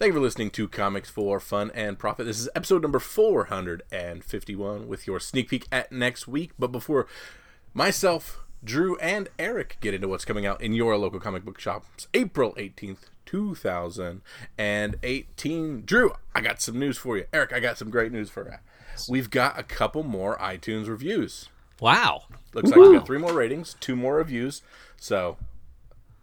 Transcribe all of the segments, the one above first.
Thank you for listening to Comics for Fun and Profit. This is episode number 451 with your sneak peek at next week. But before myself, Drew, and Eric get into what's coming out in your local comic book shops, April 18th, 2018. Drew, I got some news for you. Eric, I got some great news for you. We've got a couple more iTunes reviews. Wow. Looks like we got three more ratings, two more reviews. So,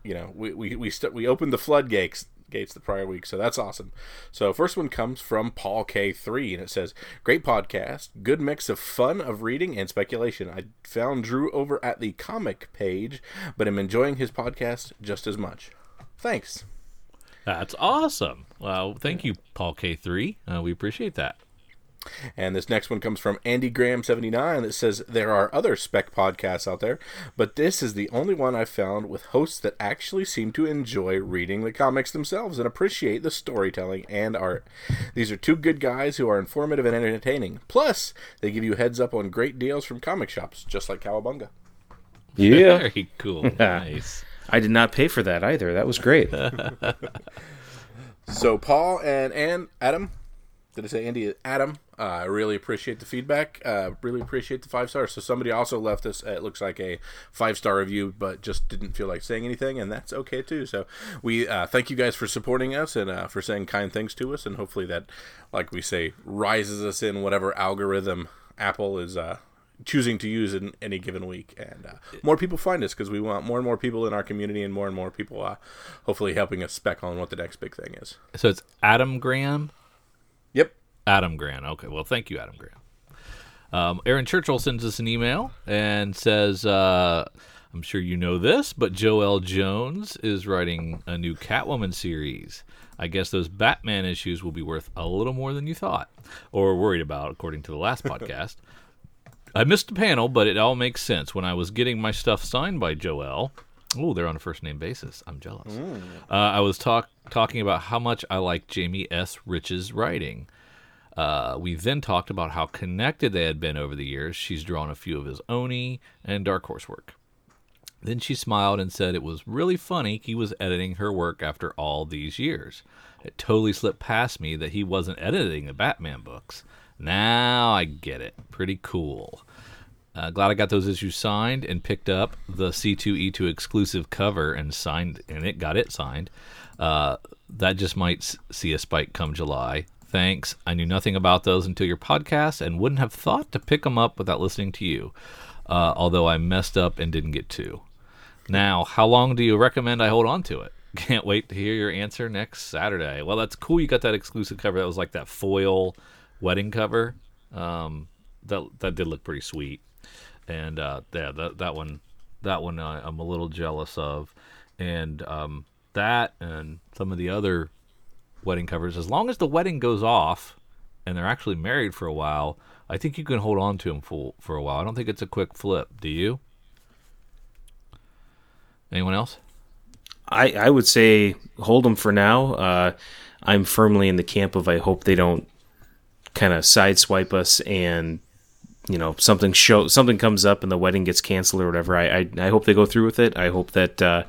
you know, we we we, st- we opened the floodgates gates the prior week, so that's awesome. So, first one comes from Paul K3, and it says, "Great podcast, good mix of fun of reading and speculation. I found Drew over at the comic page, but am enjoying his podcast just as much. Thanks." That's awesome. Well, thank you, Paul K3. Uh, we appreciate that. And this next one comes from Andy Graham 79 that says there are other spec podcasts out there, but this is the only one I've found with hosts that actually seem to enjoy reading the comics themselves and appreciate the storytelling and art. These are two good guys who are informative and entertaining. Plus, they give you heads up on great deals from comic shops, just like Cowabunga. Yeah. Very cool. nice. I did not pay for that either. That was great. So Paul and and Adam, did I say Andy? Adam, uh, I really appreciate the feedback. Uh, really appreciate the five stars. So somebody also left us. It looks like a five star review, but just didn't feel like saying anything, and that's okay too. So we uh, thank you guys for supporting us and uh, for saying kind things to us, and hopefully that, like we say, rises us in whatever algorithm Apple is uh, choosing to use in any given week, and uh, more people find us because we want more and more people in our community, and more and more people, uh, hopefully, helping us spec on what the next big thing is. So it's Adam Graham. Adam Grant. Okay. Well, thank you, Adam Grant. Um, Aaron Churchill sends us an email and says, uh, I'm sure you know this, but Joëlle Jones is writing a new Catwoman series. I guess those Batman issues will be worth a little more than you thought or worried about, according to the last podcast. I missed a panel, but it all makes sense. When I was getting my stuff signed by Joëlle, oh, they're on a first name basis. I'm jealous. Uh, I was talk talking about how much I like Jamie S. Rich's writing. Uh, we then talked about how connected they had been over the years. She's drawn a few of his Oni and Dark Horse work. Then she smiled and said it was really funny he was editing her work after all these years. It totally slipped past me that he wasn't editing the Batman books. Now I get it. Pretty cool. Uh, glad I got those issues signed and picked up the C2E2 exclusive cover and signed, and it got it signed. Uh, that just might see a spike come July. Thanks. I knew nothing about those until your podcast and wouldn't have thought to pick them up without listening to you. Uh, although I messed up and didn't get to. Now, how long do you recommend I hold on to it? Can't wait to hear your answer next Saturday. Well, that's cool. You got that exclusive cover. That was like that foil wedding cover. Um, that that did look pretty sweet. And uh, yeah, that that one, that one uh, I'm a little jealous of, and um, that and some of the other wedding covers. As long as the wedding goes off, and they're actually married for a while, I think you can hold on to them for for a while. I don't think it's a quick flip. Do you? Anyone else? I, I would say hold them for now. Uh, I'm firmly in the camp of I hope they don't kind of sideswipe us and you know something show something comes up and the wedding gets canceled or whatever. I I, I hope they go through with it. I hope that uh,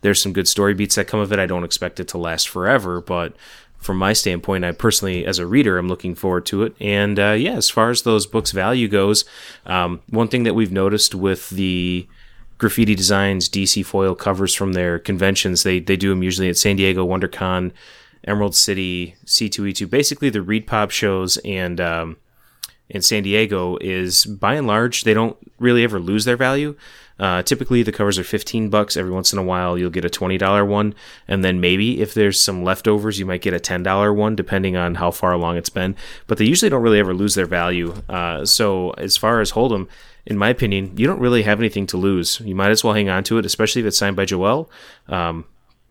there's some good story beats that come of it. I don't expect it to last forever, but from my standpoint, I personally, as a reader, I'm looking forward to it. And uh, yeah, as far as those books' value goes, um, one thing that we've noticed with the graffiti designs DC foil covers from their conventions. They they do them usually at San Diego, WonderCon, Emerald City, C2E2. Basically, the ReedPop shows and um, in San Diego is by and large they don't really ever lose their value. Uh, typically, the covers are fifteen bucks. Every once in a while, you'll get a twenty dollar one, and then maybe if there's some leftovers, you might get a ten dollar one, depending on how far along it's been. But they usually don't really ever lose their value. Uh, so as far as Hold'em, in my opinion, you don't really have anything to lose. You might as well hang on to it, especially if it's signed by Joëlle. Um,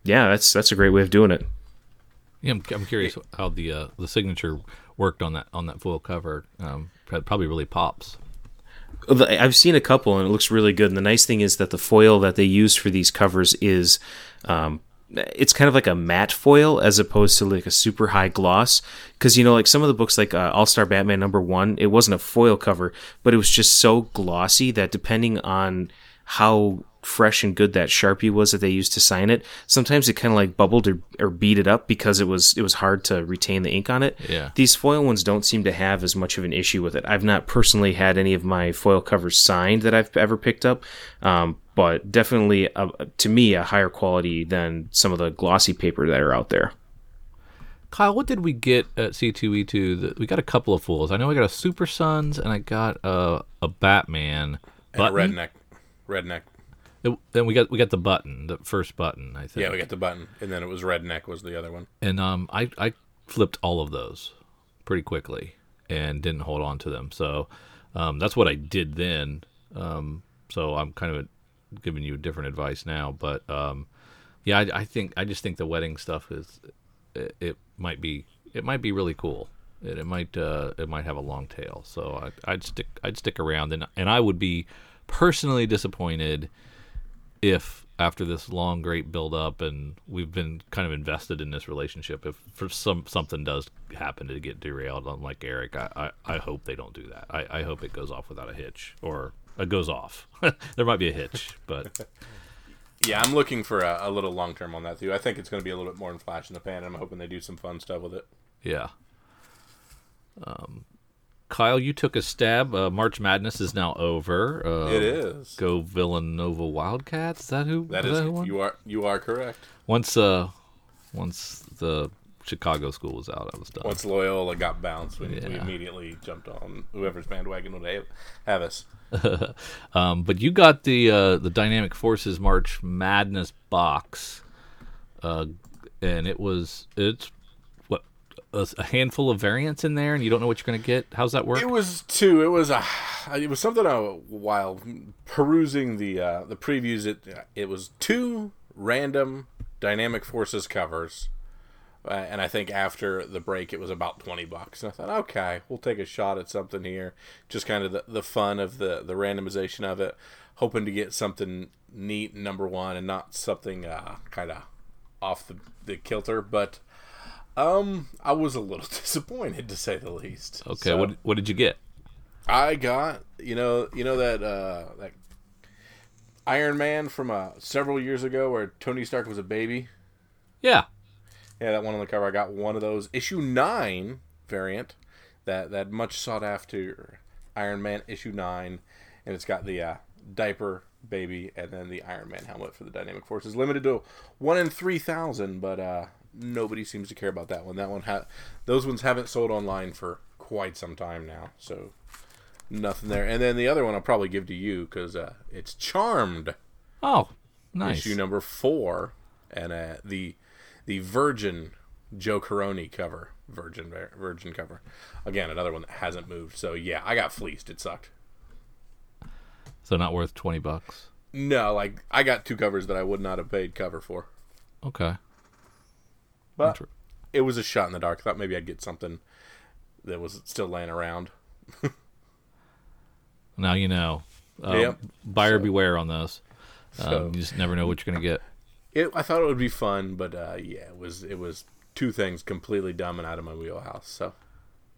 yeah, that's that's a great way of doing it. Yeah, I'm, I'm curious how the uh, the signature worked on that on that full cover. Um, probably really pops. I've seen a couple and it looks really good. And the nice thing is that the foil that they use for these covers is, um, it's kind of like a matte foil as opposed to like a super high gloss. Because you know, like some of the books, like uh, All Star Batman number one, it wasn't a foil cover, but it was just so glossy that depending on how fresh and good that sharpie was that they used to sign it. Sometimes it kind of like bubbled or, or beat it up because it was it was hard to retain the ink on it. Yeah. These foil ones don't seem to have as much of an issue with it. I've not personally had any of my foil covers signed that I've ever picked up, um, but definitely a, to me a higher quality than some of the glossy paper that are out there. Kyle, what did we get at C2E2? The- We got a couple of fools. I know I got a Super Sons and I got a, a Batman. And a redneck. Redneck. It- then we got we got the button, the first button, I think. Yeah, we got the button, and then it was redneck was the other one. and um, I I flipped all of those pretty quickly and didn't hold on to them. So um, that's what I did then. Um, so I'm kind of giving you different advice now, but um, yeah, I, I think I just think the wedding stuff is it, it might be it might be really cool. It, it might uh, it might have a long tail. So I, I'd stick I'd stick around, and and I would be personally disappointed if after this long great build up and we've been kind of invested in this relationship if for some something does happen to get derailed unlike eric i i, I hope they don't do that I, I hope it goes off without a hitch or it goes off there might be a hitch but Yeah, I'm looking for a, a little long term on that too. I think it's going to be a little bit more in flash in the pan, and I'm hoping they do some fun stuff with it. yeah um kyle you took a stab uh, march madness is now over uh, it is. go villanova wildcats is that who That is is that who you are you are correct. once uh once the chicago school was out i was done Once Loyola got bounced, we, we immediately jumped on whoever's bandwagon would have, have us. Um, but you got the uh, the Dynamic Forces March Madness box, uh, and it was it's a, a handful of variants in there, and you don't know what you're going to get. How's that work? It was two. It was a. It was something. Uh, while perusing the uh, the previews, it it was two random dynamic forces covers, uh, and I think after the break, it was about twenty bucks. And I thought, okay, we'll take a shot at something here. Just kind of the, the fun of the the randomization of it, hoping to get something neat. Number one, and not something uh, kind of off the the kilter, but. Um, I was a little disappointed to say the least. okay, So- what what did you get? I got you know you know that uh that Iron Man from uh several years ago where Tony Stark was a baby. Yeah, Yeah, that one on the cover. I got one of those issue nine variant. That that much sought after Iron Man issue nine, and it's got the uh, diaper baby and then the Iron Man helmet for the Dynamic Forces. Limited to one in three thousand, but uh, nobody seems to care about that one. That one ha- those ones haven't sold online for quite some time now, so nothing there. And then the other one I'll probably give to you because uh, it's Charmed oh, nice. issue number four, and uh, the the Virgin Joe Caroni cover, Virgin Virgin cover. Again, another one that hasn't moved. So yeah, I got fleeced. It sucked. So not worth twenty bucks. No, like I got two covers that I would not have paid cover for, Okay, but it was a shot in the dark. I thought maybe I'd get something that was still laying around. now you know. Um, Yep. Buyer beware on those. Um, So- you just never know what you're going to get. It, I thought it would be fun, but uh, yeah, it was it was two things completely dumb and out of my wheelhouse. So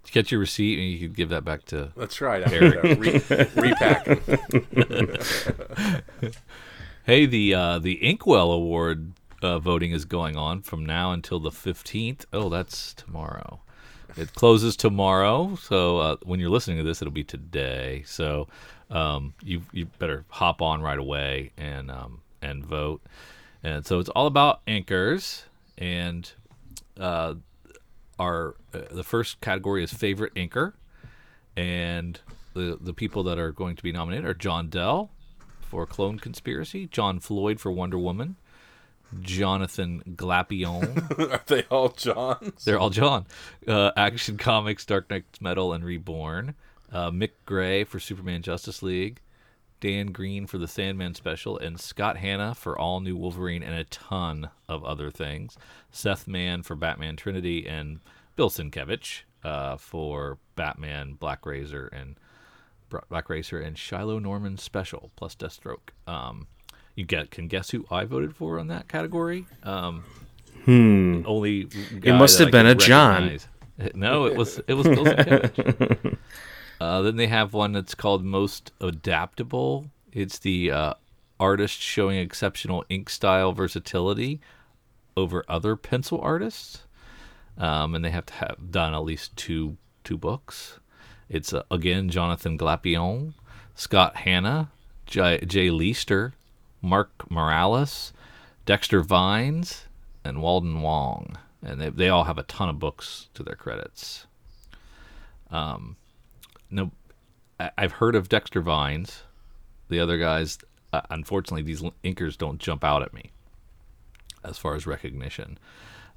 Did you get your receipt and you could give that back to that's right. I re- repack. Hey, the uh, the Inkwell Award uh, voting is going on from now until the fifteenth. Oh, that's tomorrow. It closes tomorrow, so uh, when you're listening to this, it'll be today. So um, you you better hop on right away and um, and vote. And so it's all about anchors, and uh, our uh, the first category is favorite anchor, and the the people that are going to be nominated are John Dell for Clone Conspiracy, John Floyd for Wonder Woman, Jonathan Glapion. Are they all Johns? They're all John. Uh, Action Comics, Dark Knight Metal, and Reborn. Uh, Mick Gray for Superman Justice League. Dan Green for the Sandman special, and Scott Hanna for All New Wolverine and a ton of other things. Seth Mann for Batman Trinity, and Bill Sienkiewicz uh, for Batman Black Razor and Black Racer and Shiloh Norman special plus Deathstroke. Um, you get can guess who I voted for on that category? Um, hmm. Only guy must have I been a John. No, it was it was Bill Sienkiewicz. uh, then they have one that's called most adaptable. It's the uh, artists showing exceptional ink style versatility over other pencil artists, um, and they have to have done at least two two books. It's uh, again Jonathan Glapion, Scott Hanna, Jay Leisten, Mark Morales, Dexter Vines, and Walden Wong, and they they all have a ton of books to their credits. Um, no, I- I've heard of Dexter Vines. The other guys, uh, unfortunately, these inkers don't jump out at me as far as recognition,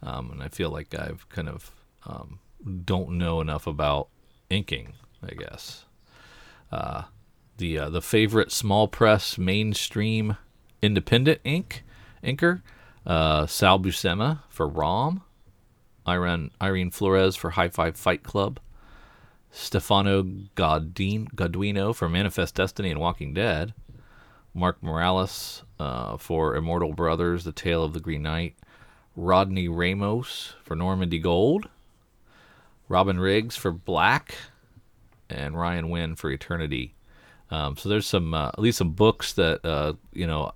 um, and I feel like I've kind of um, don't know enough about inking. I guess uh, the uh, the favorite small press mainstream independent ink inker uh, Sal Buscema for ROM, Irene Irene Flores for High Five Fight Club, Stefano Godin, Goduino for Manifest Destiny and Walking Dead, Mark Morales uh, for Immortal Brothers: The Tale of the Green Knight, Rodney Ramos for Normandy Gold, Robin Riggs for Black, and Ryan Winn for Eternity. Um, so there's some uh, at least some books that uh, you know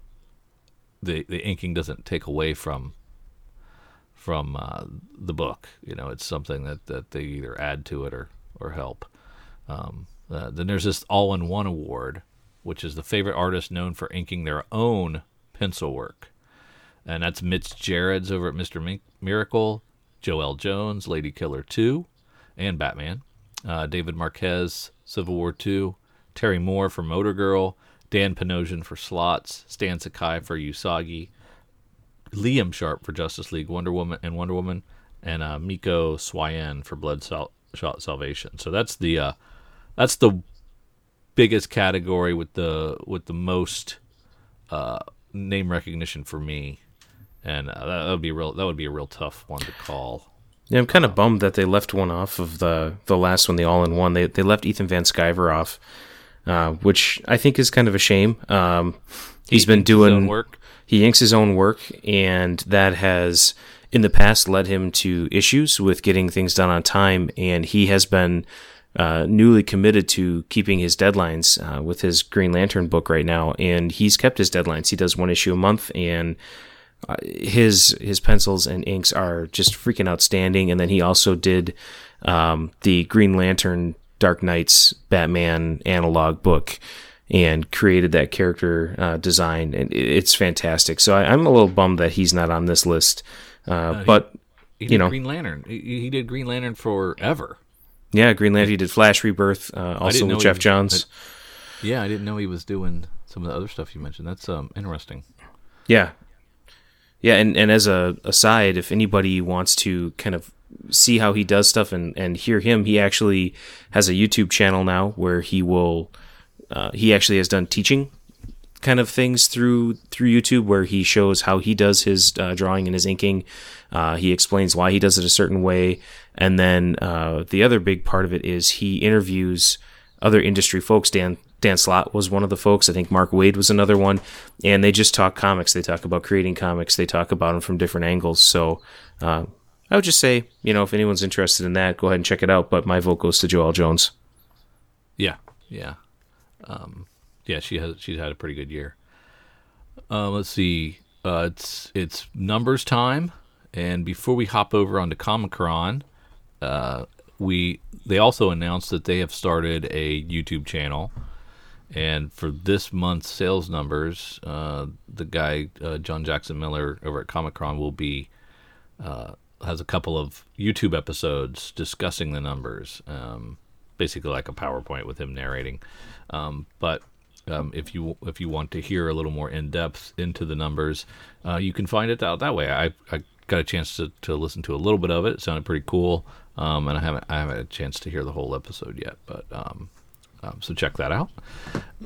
the the inking doesn't take away from from uh, the book. You know, it's something that, that they either add to it or or help. Um, uh, then there's this all-in-one award, which is the favorite artist known for inking their own pencil work, and that's Mitch Gerads over at Mister Miracle, Joëlle Jones, Lady Killer Two, and Batman. Uh, David Marquez, Civil War Two, Terry Moore for Motor Girl, Dan Panosian for Slots, Stan Sakai for Usagi, Liam Sharp for Justice League Wonder Woman and Wonder Woman, and uh, Mico Suayan for Blood Sal- Shot Salvation. So that's the uh, that's the biggest category with the with the most uh, name recognition for me, and uh, that, that would be real that would be a real tough one to call. Yeah, I'm kind of bummed that they left one off of the the last one, the all in one. They they left Ethan Van Sciver off, uh, which I think is kind of a shame. Um, he's He been inks his own doing work. He inks his own work, and that has in the past led him to issues with getting things done on time. And he has been uh, newly committed to keeping his deadlines uh, with his Green Lantern book right now, and he's kept his deadlines. He does one issue a month, and uh, his his pencils and inks are just freaking outstanding. And then he also did um, the Green Lantern Dark Nights Batman analog book and created that character uh, design, and it's fantastic. So I, I'm a little bummed that he's not on this list. Uh, but He you did know- Green Lantern. He, he did Green Lantern forever. yeah, Green Lantern he did Flash Rebirth, uh, also with Jeff was- Johns. Yeah, I didn't know he was doing some of the other stuff you mentioned. That's um interesting. Yeah. Yeah, and, and as a aside, if anybody wants to kind of see how he does stuff and, and hear him, he actually has a YouTube channel now where he will uh, he actually has done teaching kind of things through through YouTube where he shows how he does his uh, drawing and his inking. Uh, he explains why he does it a certain way, and then uh, the other big part of it is he interviews other industry folks. Dan Dan Slott was one of the folks. I think Mark Waid was another one, and they just talk comics. They talk about creating comics. They talk about them from different angles. So. I would just say, you know, if anyone's interested in that, go ahead and check it out. But my vote goes to Joëlle Jones. Yeah, yeah, um, yeah. She has she's had a pretty good year. Uh, let's see. Uh, it's it's numbers time, and before we hop over onto Comichron, uh, we they also announced that they have started a YouTube channel, and for this month's sales numbers, uh, the guy uh, John Jackson Miller over at Comichron will be uh, has a couple of YouTube episodes discussing the numbers, um, basically like a PowerPoint with him narrating. Um, but um, if you if you want to hear a little more in depth into the numbers, uh, you can find it out that way. I, I got a chance to, to listen to a little bit of it. It sounded pretty cool, um, and I haven't I haven't had a chance to hear the whole episode yet. But um, um, so check that out.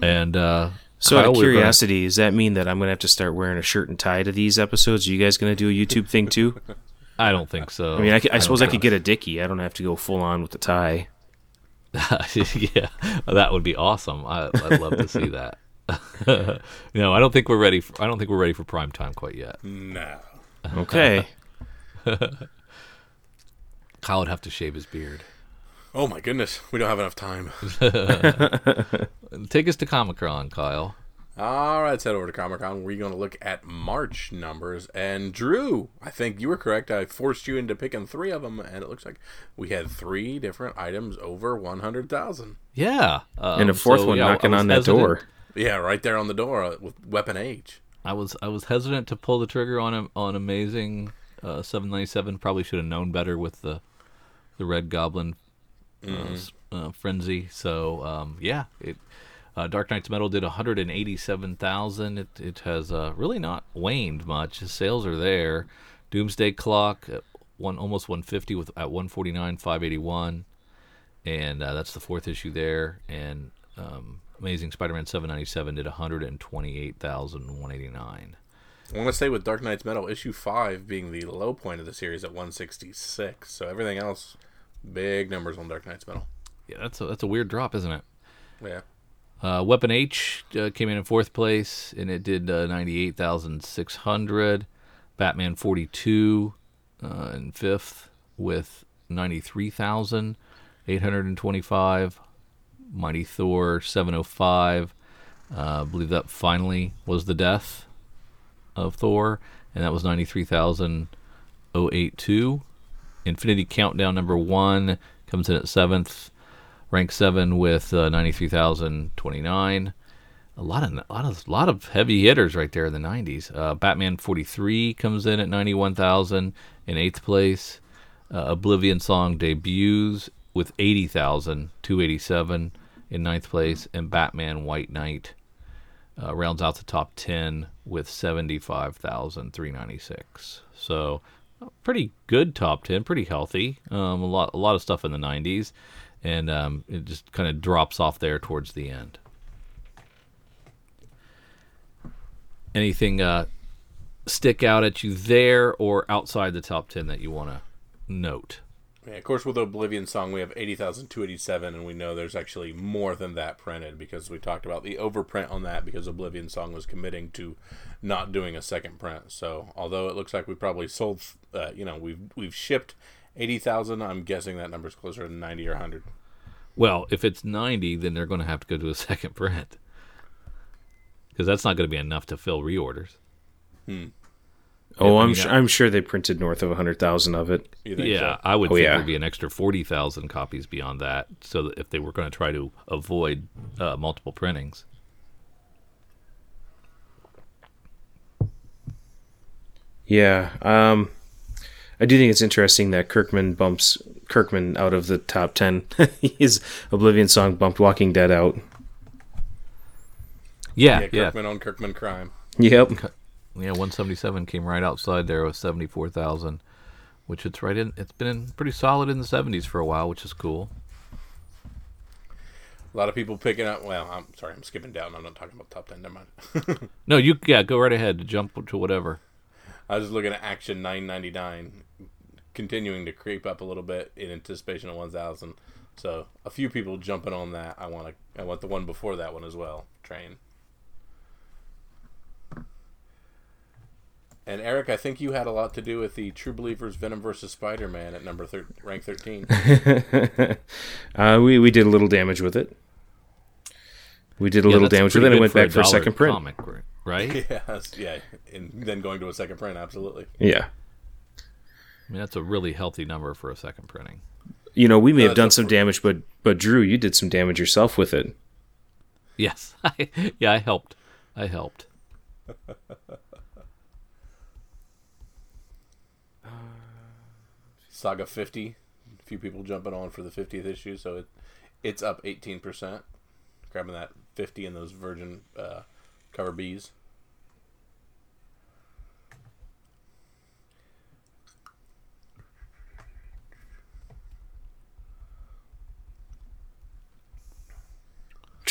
And uh, So, Kyle, out of we're gonna- curiosity, does that mean that I'm going to have to start wearing a shirt and tie to these episodes? Are you guys going to do a YouTube thing too? I don't think so. I mean, I, c- I don't suppose I could get a dicky. I don't have to go full on with the tie. yeah, that would be awesome. I, I'd love to see that. no, I don't think we're ready. For, I don't think we're ready for prime time quite yet. No. Okay. Kyle would have to shave his beard. Oh my goodness, we don't have enough time. Take us to Comichron, Kyle. All right, let's head over to Comichron. We're going to look at March numbers. And Drew, I think you were correct. I forced you into picking three of them, and it looks like we had three different items over 100,000. Yeah, um, and a fourth so, one yeah, knocking was on that door. Yeah, right there on the door uh, with Weapon H. I was I was hesitant to pull the trigger on a, on Amazing uh, 797. Probably should have known better with the the Red Goblin uh, s- uh, frenzy. So um, yeah, it uh, Dark Nights Metal did 187,000. It it has uh, really not waned much. His sales are there. Doomsday Clock at one almost 150 with at 149 581, and uh, that's the fourth issue there. And um, Amazing Spider-Man 797 did 128,189. I want to say with Dark Nights Metal, issue 5 being the low point of the series at 166. So everything else, big numbers on Dark Nights Metal. Yeah, that's a, that's a weird drop, isn't it? Yeah. Uh, Weapon H uh, came in in fourth place, and it did uh, ninety-eight thousand six hundred. Batman forty-two uh, in fifth with ninety-three thousand eight hundred and twenty-five. Mighty Thor seven hundred five. Uh, I believe that finally was the death of Thor, and that was ninety-three thousand oh eight two. Infinity Countdown number one comes in at seventh rank seven with uh, ninety three thousand twenty nine. A lot of a lot of lot of heavy hitters right there in the nineties. Uh, Batman forty three comes in at ninety one thousand in eighth place. Uh, Oblivion Song debuts with eighty thousand two eighty seven in ninth place, and Batman White Knight uh, rounds out the top ten with seventy five thousand three ninety six. So pretty good top 10 pretty healthy um, a lot a lot of stuff in the 90s and um, it just kind of drops off there towards the end anything uh, stick out at you there or outside the top 10 that you want to note Yeah, of course, with Oblivion Song, we have 80,287, and we know there's actually more than that printed because we talked about the overprint on that because Oblivion Song was committing to not doing a second print. So, although it looks like we probably sold, uh, you know, we've we've shipped 80,000, I'm guessing that number's closer to 90 or 100. well if it's 90 then they're going to have to go to a second print because that's not going to be enough to fill reorders Oh, I I'm mean, su- I- I'm sure they printed north of hundred thousand of it. Yeah, so? I would Oh, think yeah. there'd be an extra forty thousand copies beyond that. So that if they were going to try to avoid uh, multiple printings, Yeah. Um, I do think it's interesting that Kirkman bumps Kirkman out of the top ten. His Oblivion song bumped Walking Dead out. yeah, Yeah, yeah, Kirkman on Kirkman crime. Yep. yeah. One seventy seven came right outside there with seventy four thousand, which it's right in. It's been in pretty solid in the seventies for a while, which is cool. A lot of people picking up. Well, I'm sorry, I'm skipping down. I'm not talking about top 10. Never mind. No, you yeah, go right ahead. To jump to whatever. I was just looking at Action 999, continuing to creep up a little bit in anticipation of 1000. So a few people jumping on that. I want to. I want the one before that one as well. Train. And Eric, I think you had a lot to do with the True Believers Venom versus Spider Man at number thir- rank 13. Uh, we we did a little damage with it. We did a Yeah, little damage with pretty it and good went back for a second print. Comic, right? yes, yeah, and then going to a second print, absolutely. Yeah. I mean, that's a really healthy number for a second printing. You know, we may No, have done some damage, but but Drew, you did some damage yourself with it. Yes, yeah, I helped. I helped. Saga 50. A few people jumping on for the 50th issue, so it it's up 18%. Grabbing that 50 in those Virgin uh, cover Bs.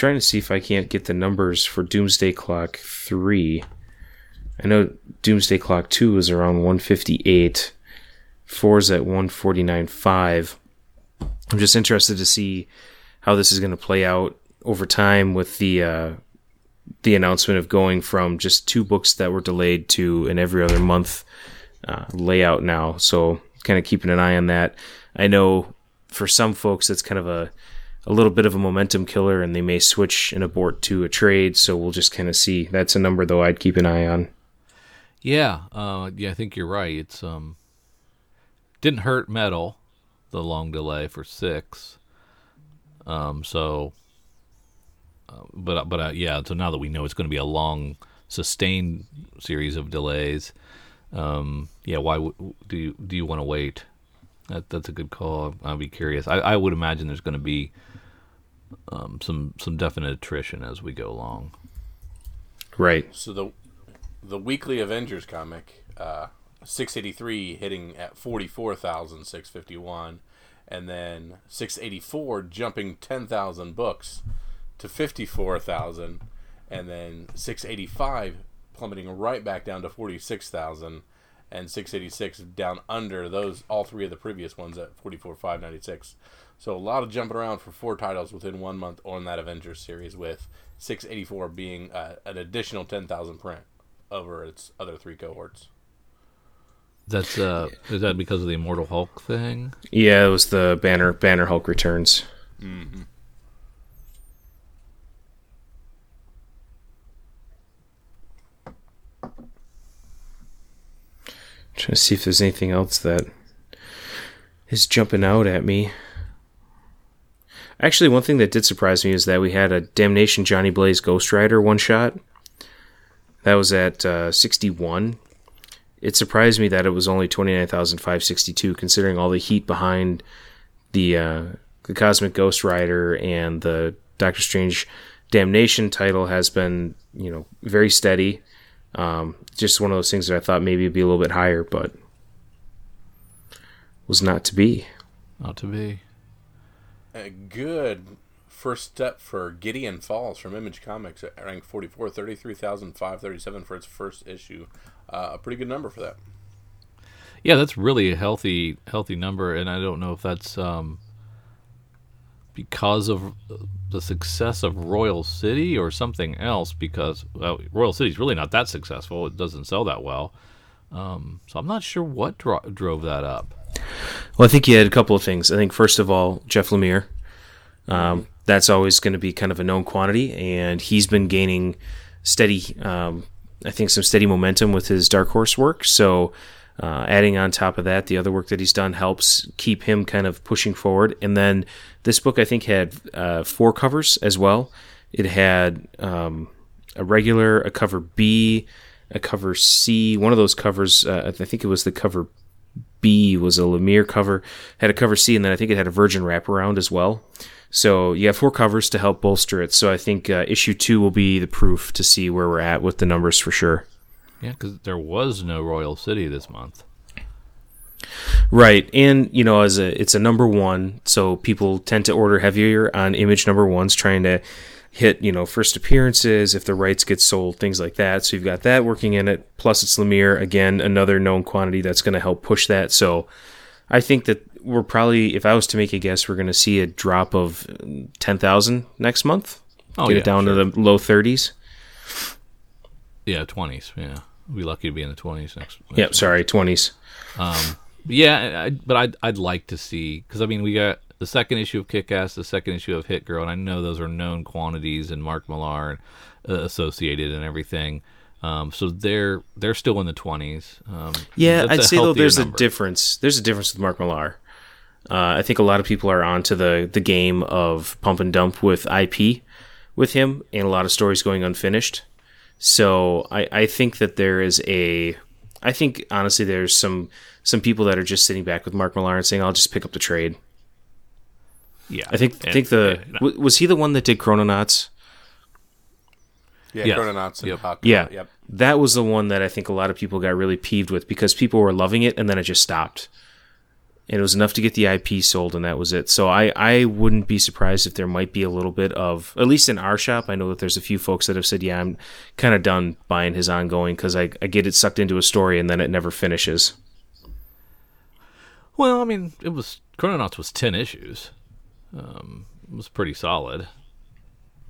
Trying to see if I can't get the numbers for Doomsday Clock 3. I know Doomsday Clock 2 is around 158. 4 is at 149.5. I'm just interested to see how this is going to play out over time with the uh, the announcement of going from just two books that were delayed to an every other month uh, layout now. So kind of keeping an eye on that. I know for some folks that's kind of a a little bit of a momentum killer, and they may switch and abort to a trade. So we'll just kind of see. That's a number though I'd keep an eye on. Yeah, uh, yeah, I think you're right. It's um, didn't hurt metal, the long delay for six. Um, so, uh, but but uh, yeah, so now that we know it's going to be a long, sustained series of delays, um, yeah, why w- do you do you want to wait? That that's a good call. I'd be curious. I, I would imagine there's going to be um, some some definite attrition as we go along. Right. So the the weekly Avengers comic, uh, 683 hitting at 44,651, and then 684 jumping 10,000 books to 54,000, and then 685 plummeting right back down to 46,000, and 686 down under those all three of the previous ones at 44,596. So a lot of jumping around for four titles within one month on that Avengers series, with 684 being uh, an additional 10,000 print over its other three cohorts. That's uh, is that because of the Immortal Hulk thing? Yeah, it was the Banner Banner Hulk returns. Mm-hmm. Trying to see if there's anything else that is jumping out at me. Actually, one thing that did surprise me is that we had a Damnation Johnny Blaze Ghost Rider one shot. That was at uh, 61. It surprised me that it was only 29,562, considering all the heat behind the uh, the Cosmic Ghost Rider and the Doctor Strange Damnation title has been, you know, very steady. Um, just one of those things that I thought maybe it'd be a little bit higher, but was not to be. Not to be. A good first step for Gideon Falls from Image Comics at rank 44, 33,537 for its first issue. Uh, a pretty good number for that. Yeah, that's really a healthy healthy number, and I don't know if that's um, because of the success of Royal City or something else. Because well, Royal City's really not that successful; it doesn't sell that well. Um, so I'm not sure what dro- drove that up. Well, I think you had a couple of things. I think first of all, Jeff Lemire. Um, that's always going to be kind of a known quantity, and he's been gaining steady, um, I think, some steady momentum with his Dark Horse work. So, uh, adding on top of that, the other work that he's done helps keep him kind of pushing forward. And then this book, I think, had uh, four covers as well. It had um, a regular, a cover B, a cover C. One of those covers, uh, I think it was the cover B was a Lemire cover, had a cover C, and then I think it had a Virgin wraparound as well. So you have four covers to help bolster it. So I think uh, issue two will be the proof to see where we're at with the numbers for sure. Yeah, because there was no Royal City this month. Right, and you know, as a it's a number one, so people tend to order heavier on image number ones, trying to hit you know first appearances if the rights get sold, things like that. So you've got that working in it. Plus, it's Lemire again, another known quantity that's going to help push that. So I think that we're probably, if I was to make a guess, we're going to see a drop of ten thousand next month. Oh, Get yeah, it down sure. to the low thirties. Yeah, twenties. Yeah, we'll be lucky to be in the twenties next. Yep, sorry, twenties. Um, yeah, I, but I'd I'd like to see because I mean we got the second issue of Kick-Ass, the second issue of Hit Girl, and I know those are known quantities and Mark Millar uh, associated and everything. Um, so they're they're still in the twenties. Um, Yeah, I'd say though there's number. a difference. There's a difference with Mark Millar. Uh, I think a lot of people are onto the the game of pump and dump with IP with him, and a lot of stories going unfinished. So I, I think that there is a, I think honestly there's some some people that are just sitting back with Mark Millar and saying I'll just pick up the trade. Yeah, I think And- think the and- w- was he the one that did Chrononauts? Yeah, Yes. Chrononauts and Yep. Huck. Yeah. Yep. That was the one that I think a lot of people got really peeved with because people were loving it and then it just stopped. And it was enough to get the IP sold and that was it. So I, I wouldn't be surprised if there might be a little bit of, at least in our shop, I know that there's a few folks that have said, yeah, I'm kind of done buying his ongoing because I, I get it sucked into a story and then it never finishes. Well, I mean, it was Chrononauts was ten issues. Um, it was pretty solid.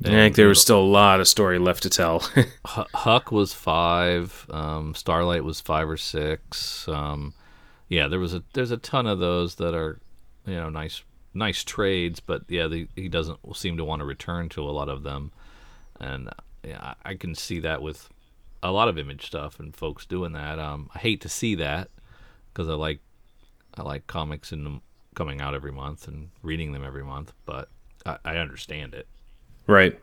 I think there was still a lot of story left to tell. Hu- Huck was five. Um, Starlight was five or six. Um, yeah, there was a there's a ton of those that are, you know, nice nice trades, but yeah, the, he doesn't seem to want to return to a lot of them, and yeah, I can see that with a lot of image stuff and folks doing that. Um, I hate to see that because I like I like comics and them coming out every month and reading them every month, but I, I understand it. Right.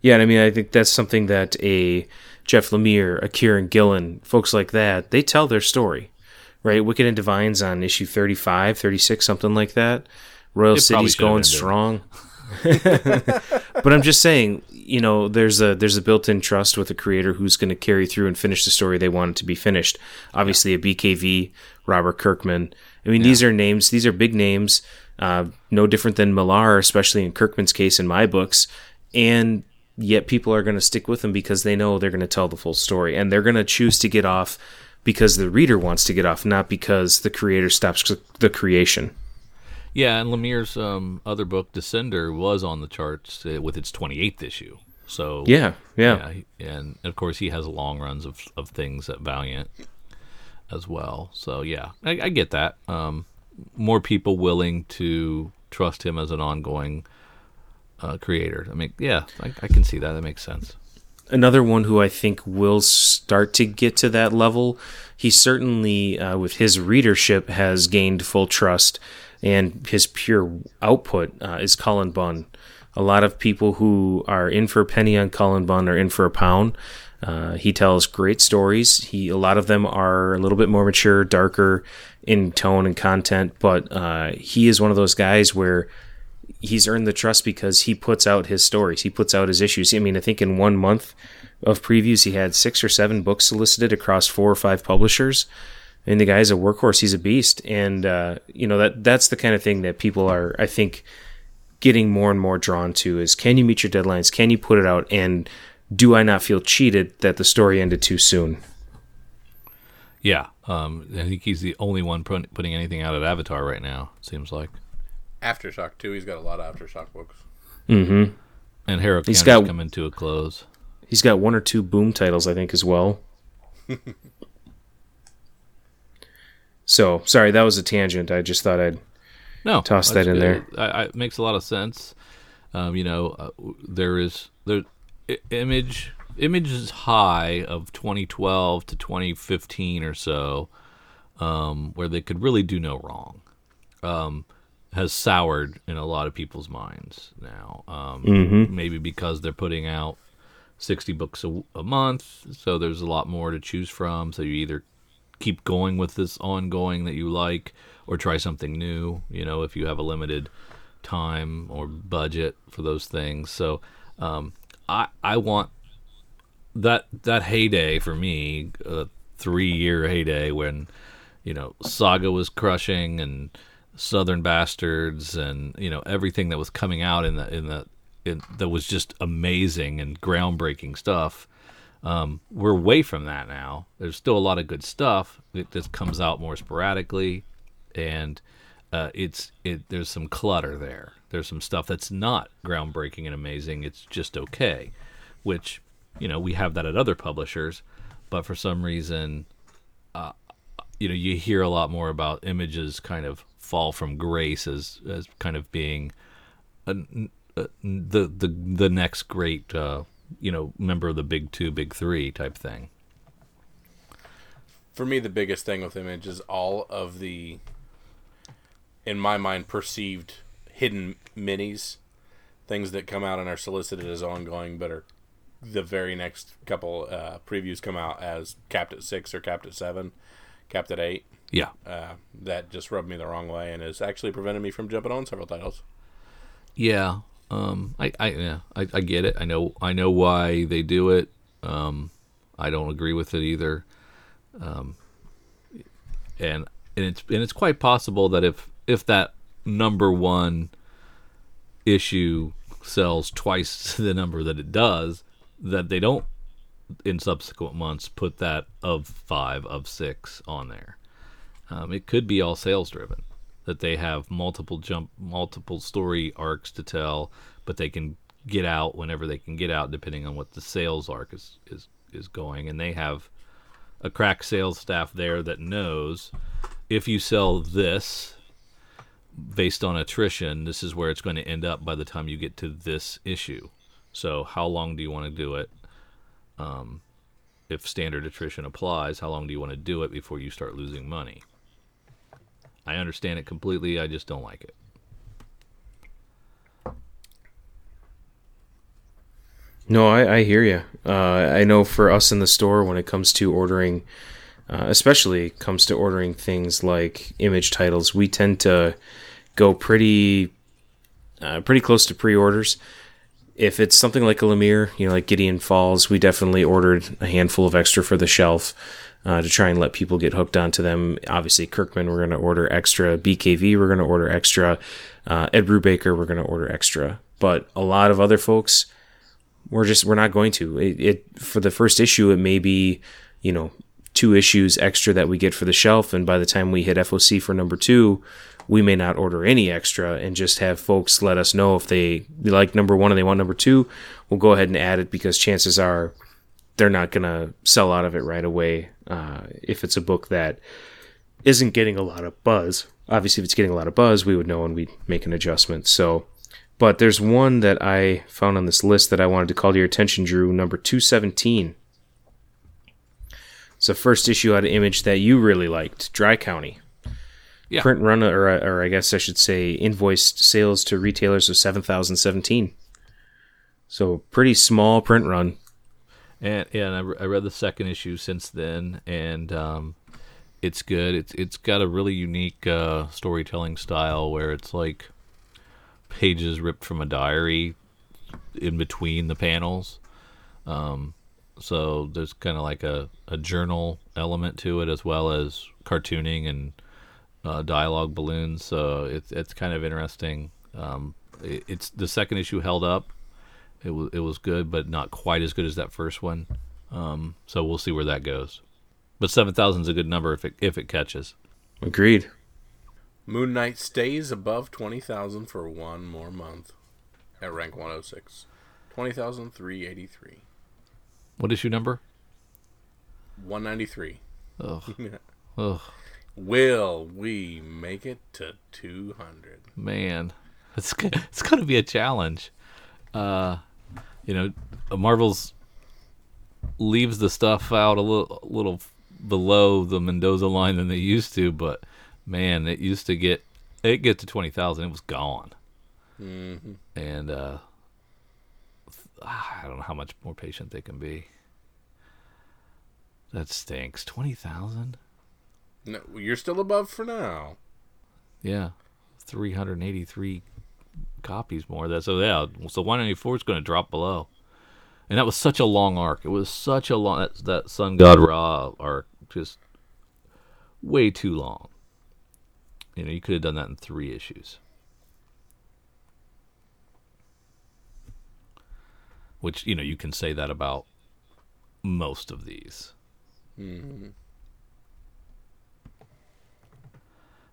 Yeah, and I mean, I think that's something that a Jeff Lemire, a Kieron Gillen, folks like that, they tell their story, right? Wicked and Divine's on issue 35, 36, something like that. Royal It City's going strong. but I'm just saying, you know, there's a there's a built-in trust with a creator who's going to carry through and finish the story they want it to be finished. Obviously, a BKV, Robert Kirkman. I mean, these are names. These are big names. Uh, no different than Millar, especially in Kirkman's case in my books. And yet, people are going to stick with them because they know they're going to tell the full story, and they're going to choose to get off because the reader wants to get off, not because the creator stops the creation. Yeah, and Lemire's um, other book, Descender, was on the charts uh, with its 28th issue. So Yeah, yeah. yeah, and of course he has long runs of of things at Valiant as well. So yeah, I, I get that. Um, more people willing to trust him as an ongoing uh, creator. I mean, yeah, I, I can see that. That makes sense. another one who I think will start to get to that level. He certainly, uh, with his readership, has gained full trust, and his pure output uh, is Cullen Bunn. A lot of people who are in for a penny on Cullen Bunn are in for a pound. Uh, he tells great stories. He a lot of them are a little bit more mature, darker in tone and content, but uh, he is one of those guys where he's earned the trust because he puts out his stories. He puts out his issues. I mean, I think in one month of previews, he had six or seven books solicited across four or five publishers. And the guy's a workhorse. He's a beast. And, uh, you know, that that's the kind of thing that people are, I think, getting more and more drawn to is can you meet your deadlines? Can you put it out? And do I not feel cheated that the story ended too soon? Yeah, um, I think he's the only one putting anything out at Avatar right now. Seems like, Aftershock too. He's got a lot of Aftershock books. Mm-hmm. and Harrow He's County's got- coming to a close. He's got one or two boom titles, I think, as well. so, sorry, that was a tangent. I just thought I'd. No, Toss that in good. I, I, it makes a lot of sense. Um, you know, uh, there is there I- image image is high of 2012 to 2015 or so, um, where they could really do no wrong. Um, has soured in a lot of people's minds now. Um, Maybe because they're putting out 60 books a, a month, so there's a lot more to choose from. So you either keep going with this ongoing that you like or try something new you know if you have a limited time or budget for those things. So um, i i want that that heyday for me a three year heyday when you know saga was crushing and southern bastards and you know everything that was coming out in the in the in, that was just amazing and groundbreaking stuff um, we're away from that now. There's still a lot of good stuff. It just comes out more sporadically, and uh, it's it. There's some clutter there. There's some stuff that's not groundbreaking and amazing. It's just okay, which you know we have that at other publishers, but for some reason, uh, you know, you hear a lot more about images kind of fall from grace as as kind of being a, a, the the the next great uh, you know member of the big two, big three type thing. For me, the biggest thing with Image is all of the, in my mind, perceived hidden minis, things that come out and are solicited as ongoing, but are the very next couple uh, previews come out as capped at six or capped at seven, capped at eight. Yeah, Uh, that just rubbed me the wrong way and has actually prevented me from jumping on several titles. yeah. Um, I, I, yeah, I, I get it. I know, I know why they do it. Um, I don't agree with it either. Um, and and it's and it's quite possible that if if that number one issue sells twice the number that it does, that they don't in subsequent months put that of five of six on there. Um, it could be all sales driven that they have multiple jump multiple story arcs to tell, but they can get out whenever they can get out depending on what the sales arc is is is going and they have a crack sales staff there that knows if you sell this based on attrition, this is where it's going to end up by the time you get to this issue. So, how long do you want to do it? Um, if standard attrition applies, how long do you want to do it before you start losing money? I understand it completely. I just don't like it. No, I, I hear you. Uh, I know for us in the store, when it comes to ordering, uh, especially comes to ordering things like image titles, we tend to go pretty, uh, pretty close to pre-orders. If it's something like a Lemire, you know, like Gideon Falls, we definitely ordered a handful of extra for the shelf uh, to try and let people get hooked onto them. Obviously, Kirkman, we're going to order extra. BKV, we're going to order extra. Uh, Ed Brubaker, we're going to order extra. But a lot of other folks, we're just we're not going to. It, it for the first issue, it may be you know two issues extra that we get for the shelf, and by the time we hit FOC for number two, we may not order any extra and just have folks let us know if they like number one and they want number two. We'll go ahead and add it because chances are they're not going to sell out of it right away uh, if it's a book that isn't getting a lot of buzz. Obviously, if it's getting a lot of buzz, we would know and we'd make an adjustment. So, but there's one that I found on this list that I wanted to call to your attention, Drew. Number 217. It's the first issue out of Image that you really liked, Dry County. Yeah. Print run, or, or I guess I should say, invoiced sales to retailers of 7,017. So, pretty small print run. And and I, re- I read the second issue since then, and um, it's good. It's it's got a really unique uh, storytelling style where it's like pages ripped from a diary in between the panels. Um, so there's kind of like a, a journal element to it as well as cartooning and uh, dialogue balloons. So it's it's kind of interesting. Um, it, it's the second issue held up. It was it was good, but not quite as good as that first one. Um, so we'll see where that goes. But seven thousand is a good number if it if it catches. Agreed. Moon Knight stays above 20,000 for one more month at rank 106. 20,383. What issue number? 193. Ugh, ugh, Will we make it to 200? man, it's it's gonna be a challenge. Uh, you know, Marvel's leaves the stuff out a little a little below the Mendoza line than they used to, but man, it used to get it get to twenty thousand, it was gone. Mm-hmm. and uh, I don't know how much more patient they can be. That stinks. Twenty thousand. No, you're still above for now. Yeah, three hundred eighty-three copies more. of That so yeah. So one ninety four is going to drop below, and that was such a long arc. It was such a long that, that Sun God Ra arc, just way too long. You know, you could have done that in three issues. Which you know you can say that about most of these. Mm-hmm.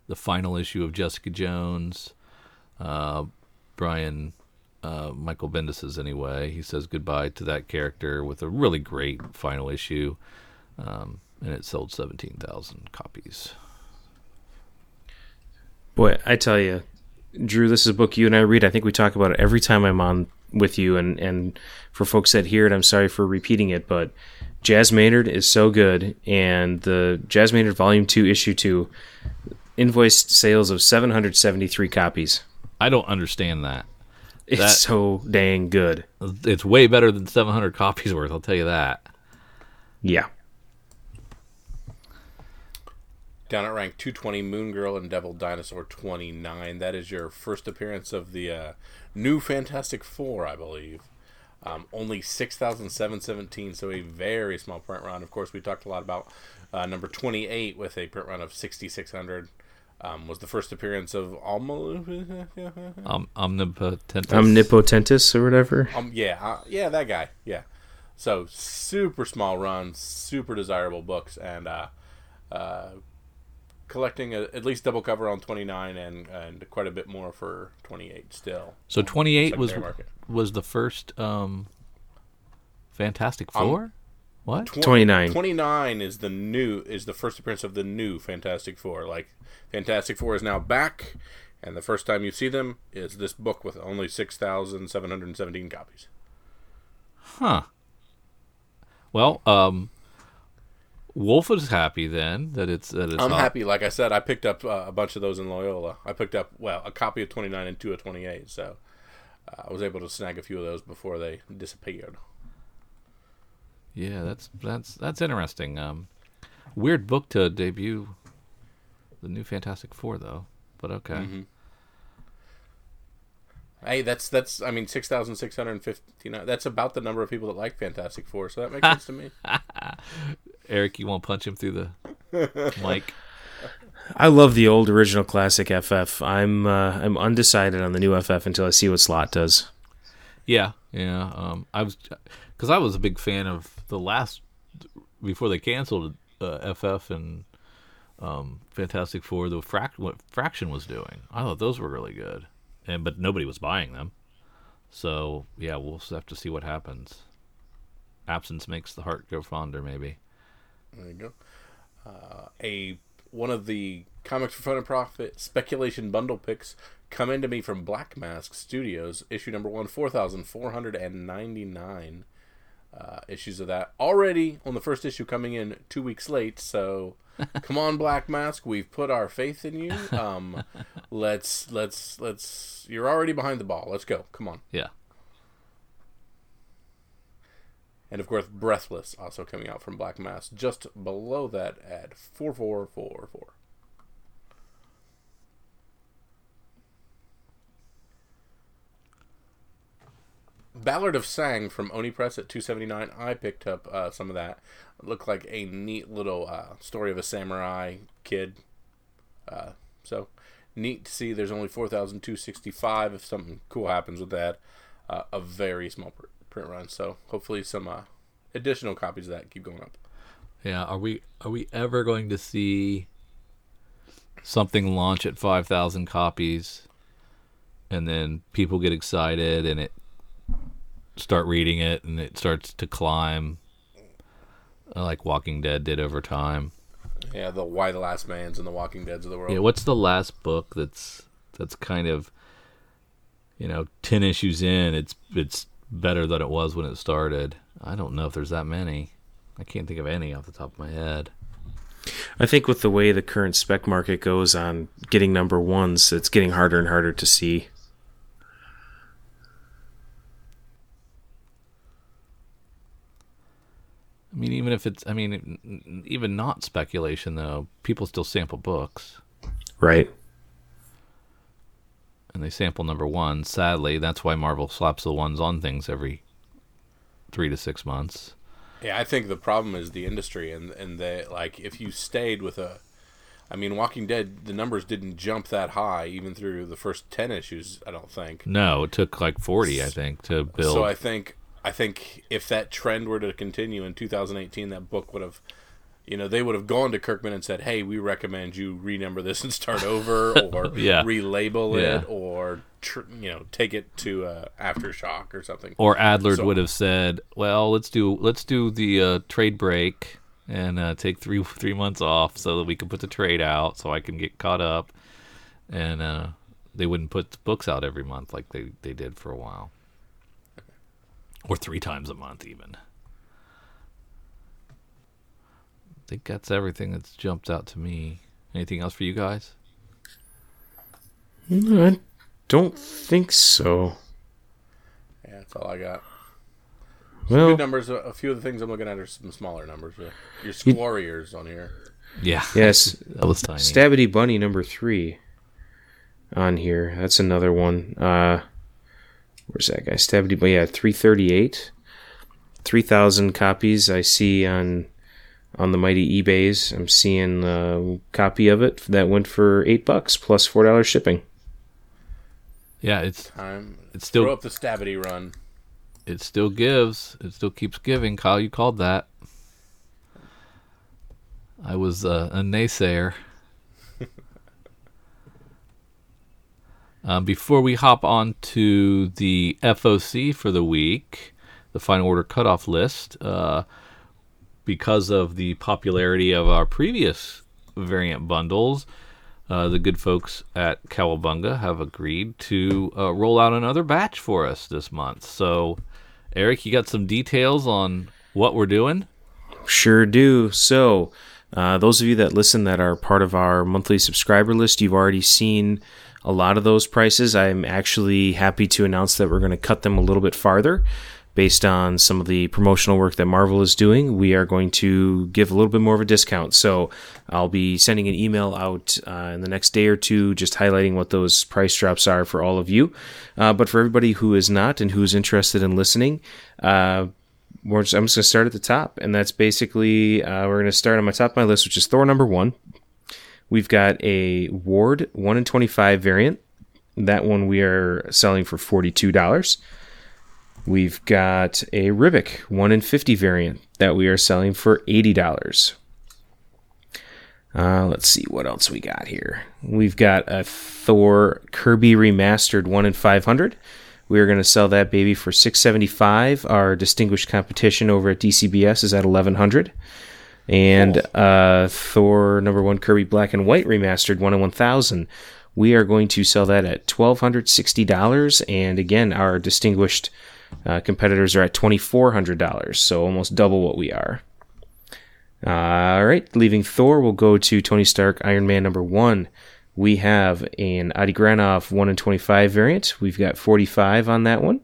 the final issue of Jessica Jones. Uh, Brian uh, Michael Bendis anyway. He says goodbye to that character with a really great final issue, um, and it sold seventeen thousand copies. Boy, I tell you, Drew, this is a book you and I read. I think we talk about it every time I'm on with you. And, and for folks that hear it, I'm sorry for repeating it, but Jazz Maynard is so good. And the Jazz Maynard Volume 2, Issue 2, invoiced sales of 773 copies. I don't understand that. It's That- so dang good. It's way better than seven hundred copies worth. I'll tell you that. Yeah. Down at rank 220, Moon Girl and Devil Dinosaur 29. That is your first appearance of the uh, new Fantastic Four, I believe. Um, only 6,717, so a very small print run. Of course, we talked a lot about uh, number 28 with a print run of 6,600. Um, was the first appearance of almost. Um, omnipotent. Omnipotentus or whatever. Um, yeah, uh, yeah, that guy. Yeah. So super small run, super desirable books, and uh, uh, collecting a, at least double cover on twenty nine and and quite a bit more for twenty eight still. So twenty eight was market. was the first um, Fantastic Um, Four. What? Tw- 29. 29 is the new is the first appearance of the new Fantastic Four. Like Fantastic Four is now back. And the first time you see them is this book with only 6,717 copies. Huh. Well, um, Wolf is happy then that it's that it's I'm hot. happy. Like I said, I picked up uh, a bunch of those in Loyola. I picked up, well, a copy of 29 and two of 28. So uh, I was able to snag a few of those before they disappeared. Yeah, that's that's that's interesting. Um, weird book to debut the new Fantastic Four though, but okay. Mm-hmm. Hey, that's that's. I mean, six thousand six hundred fifty-nine. That's about the number of people that like Fantastic Four. So that makes sense to me. Eric, you won't punch him through the mic. I love the old original classic FF. I'm uh, I'm undecided on the new FF until I see what Slott does. Yeah, yeah. Um, I was because I was a big fan of the last before they canceled uh, FF and um, Fantastic Four. The frac- what Fraction was doing, I thought those were really good, and but nobody was buying them. So yeah, we'll have to see what happens. Absence makes the heart grow fonder, maybe. There you go. Uh, a one of the comics for fun and profit speculation bundle picks come into me from Black Mask Studios, issue number one, four thousand four hundred and ninety-nine uh, issues of that already on the first issue coming in two weeks late. So come on, Black Mask, we've put our faith in you. Um, let's let's let's. You're already behind the ball. Let's go. Come on. Yeah. And of course, Breathless also coming out from Black Mask just below that at 4444. Ballad of Sang from Oni Press at 279. I picked up uh, some of that. It looked like a neat little uh, story of a samurai kid. Uh, so neat to see. There's only 4,265. If something cool happens with that, uh, a very small pr- print run. So hopefully some uh, additional copies of that keep going up. Yeah, are we are we ever going to see something launch at 5,000 copies and then people get excited and it start reading it and it starts to climb like Walking Dead did over time. Yeah, the Why the Last Man's and the Walking Deads of the world. Yeah, what's the last book that's that's kind of you know, 10 issues in, it's it's better than it was when it started. I don't know if there's that many. I can't think of any off the top of my head. I think with the way the current spec market goes on getting number ones, it's getting harder and harder to see. I mean, even if it's, I mean, n- n- even not speculation though, people still sample books Right. and they sample number one. Sadly, that's why Marvel slaps the ones on things every three to six months. Yeah, I think the problem is the industry and and they like if you stayed with a I mean Walking Dead the numbers didn't jump that high even through the first 10 issues, I don't think. No, it took like forty, I think, to build. So I think I think if that trend were to continue in 2018 that book would have you know, they would have gone to Kirkman and said, "Hey, we recommend you renumber this and start over, or Yeah. relabel Yeah. it, or tr- you know, take it to uh, aftershock or something." or Adler So- would have said, "Well, let's do let's do the uh, trade break and uh, take three three months off so that we can put the trade out, so I can get caught up." And uh, they wouldn't put books out every month like they they did for a while, or three times a month even. I think that's everything that's jumped out to me. Anything else for you guys? I don't think so. Yeah, that's all I got. Well, Good numbers. A, a few of the things I'm looking at are some smaller numbers. Yeah. Your Squarriors on here. Yeah, yes, that was tiny. Stabbity Bunny number three on here. That's another one. Uh, where's that guy? Stabbity Bunny. Yeah, three thirty eight. Three thousand copies. I see on on the mighty eBay's. I'm seeing a copy of it that went for eight bucks plus four dollars shipping. yeah, it's Time. It's still- throw up the Stabbity run. it still gives. It still keeps giving. Kyle, you called that. I was uh, a naysayer. Um, before we hop on to the FOC for the week, the final order cutoff list, uh, because of the popularity of our previous variant bundles, uh, the good folks at Cowabunga have agreed to uh, roll out another batch for us this month. So, Eric, you got some details on what we're doing? Sure do. So, uh, those of you that listen that are part of our monthly subscriber list, you've already seen a lot of those prices. I'm actually happy to announce that we're going to cut them a little bit farther based on some of the promotional work that Marvel is doing, we are going to give a little bit more of a discount. So I'll be sending an email out uh, in the next day or two just highlighting what those price drops are for all of you. Uh, but for everybody who is not and who's interested in listening, uh, just, I'm just going to start at the top. And that's basically, uh, we're going to start on my top of my list, which is Thor number one. We've got a Ward 1 in 25 variant. That one we are selling for $42. We've got a Ribić 1 in 50 variant that we are selling for $80. Uh, let's see what else we got here. We've got a Thor Kirby remastered 1 in 500. We are going to sell that baby for 675. Our distinguished competition over at DCBS is at 1100. And uh, Thor number 1 Kirby Black and White remastered 1 in 1000. We are going to sell that at $1260 and again our distinguished uh, competitors are at $2,400, so almost double what we are. Uh, all right, leaving Thor, we'll go to Tony Stark Iron Man number one. We have an Adi Granov 1 in 25 variant. We've got 45 on that one.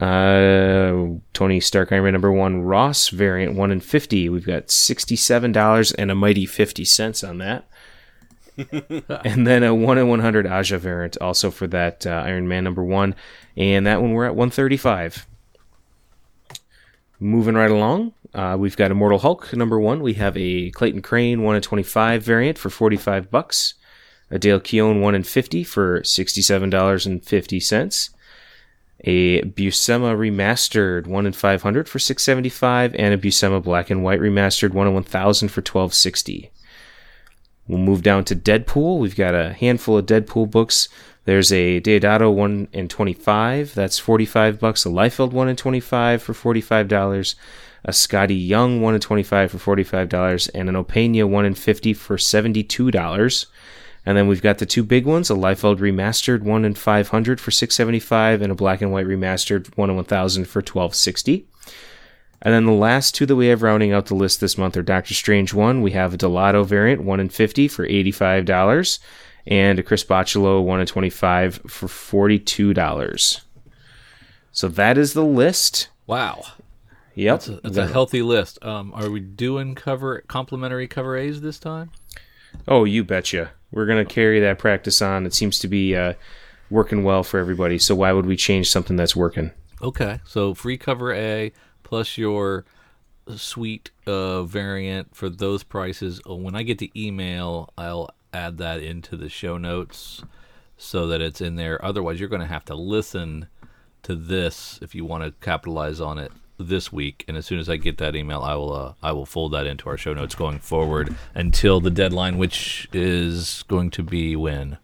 Uh, Tony Stark Iron Man number one Ross variant 1 in 50. We've got $67 and a mighty 50 cents on that. and then a 1 in 100 Aja variant also for that uh, Iron Man number one and that one we're at 135. Moving right along, uh, we've got Immortal Hulk number one. We have a Clayton Crain one in 25 variant for 45 bucks, a Dale Keown one in 50 for 67 dollars and 50 cents, a Buscema remastered one in 500 for 675, and a Buscema black and white remastered one in 1000 for 1260. We'll move down to Deadpool. We've got a handful of Deadpool books there's a Deodato 1 in 25, that's 45 bucks. A Liefeld 1 in 25 for $45. A Skottie Young 1 in 25 for $45. And an Opeña 1 in 50 for $72. And then we've got the two big ones, a Liefeld remastered 1 in 500 for 675 and a black and white remastered 1 in 1000 for 1260. And then the last two that we have rounding out the list this month are Doctor Strange 1. We have a Delato variant 1 in 50 for $85 and a Chris Bachalo 1 in 25 for $42. So that is the list. Wow. Yep. That's a, that's a healthy list. Um, are we doing cover complimentary cover A's this time? Oh, you betcha. We're going to carry that practice on. It seems to be uh, working well for everybody. So why would we change something that's working? Okay. So free cover A plus your suite uh, variant for those prices. Oh, when I get the email, I'll add that into the show notes so that it's in there. Otherwise, you're going to have to listen to this if you want to capitalize on it this week. And as soon as I get that email, I will uh, I will fold that into our show notes going forward until the deadline, which is going to be when.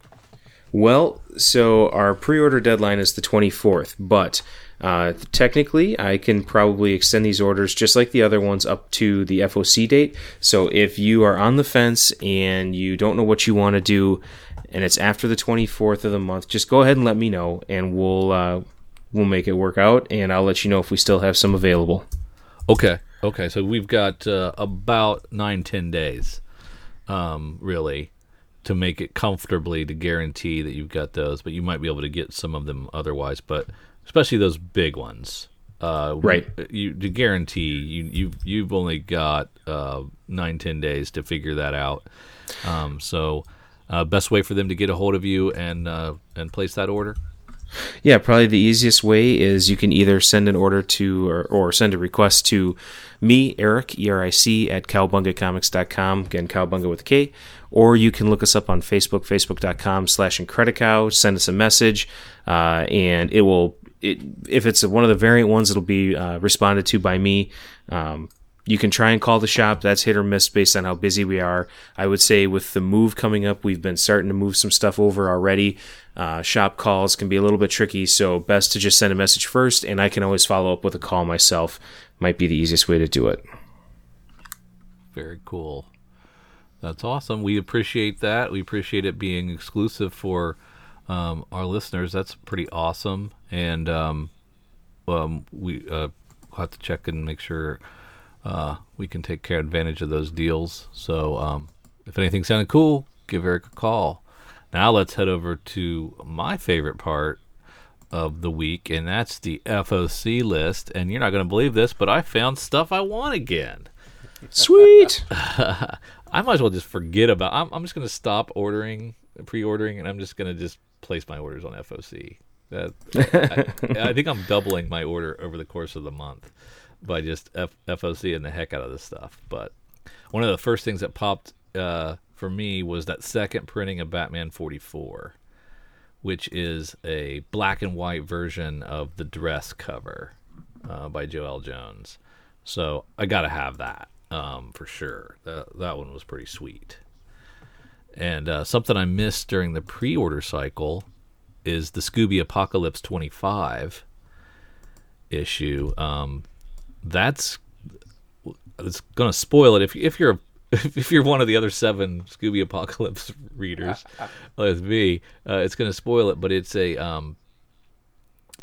Well, so our pre-order deadline is the 24th, but uh, technically, I can probably extend these orders just like the other ones up to the FOC date. So if you are on the fence and you don't know what you want to do, and it's after the 24th of the month, just go ahead and let me know, and we'll uh, we'll make it work out, and I'll let you know if we still have some available. Okay. Okay. So we've got uh, about nine, ten days, um, really, to make it comfortably to guarantee that you've got those. But you might be able to get some of them otherwise. But especially those big ones. Uh, right. You to guarantee you you you've only got uh, nine ten days to figure that out. Um, so, uh, best way for them to get a hold of you and uh, and place that order. Yeah, probably the easiest way is you can either send an order to or, or send a request to me, Eric, E R I C, at cowbungacomics.com. Again, cowbunga with a K. Or you can look us up on Facebook, facebook.com slash Incredicow. Send us a message, uh, and it will it, if it's one of the variant ones, it'll be uh, responded to by me. Um, you can try and call the shop. That's hit or miss based on how busy we are. I would say with the move coming up, we've been starting to move some stuff over already. Uh, shop calls can be a little bit tricky, so best to just send a message first, and I can always follow up with a call myself. Might be the easiest way to do it. Very cool. That's awesome. We appreciate that. We appreciate it being exclusive for um, our listeners. That's pretty awesome. And um, um, we uh, have to check and make sure uh, we can take care advantage of those deals. So um, if anything sounded cool, give Eric a call. Now let's head over to my favorite part of the week, and that's the FOC list. And you're not going to believe this, but I found stuff I want again. Sweet. I might as well just forget about. I'm, I'm just going to stop ordering, pre-ordering, and I'm just going to just place my orders on FOC. That, I, I, think I'm doubling my order over the course of the month by just F, FOC and the heck out of this stuff. But one of the first things that popped uh, for me was that second printing of Batman 44, which is a black and white version of the dress cover uh, by Joëlle Jones. So I got to have that um, for sure. That that one was pretty sweet. And uh, something I missed during the pre-order cycle is the Scooby Apocalypse 25 issue. Um, that's it's going to spoil it if if you're if you're one of the other seven Scooby Apocalypse readers, like me, uh, it's going to spoil it. But it's a um,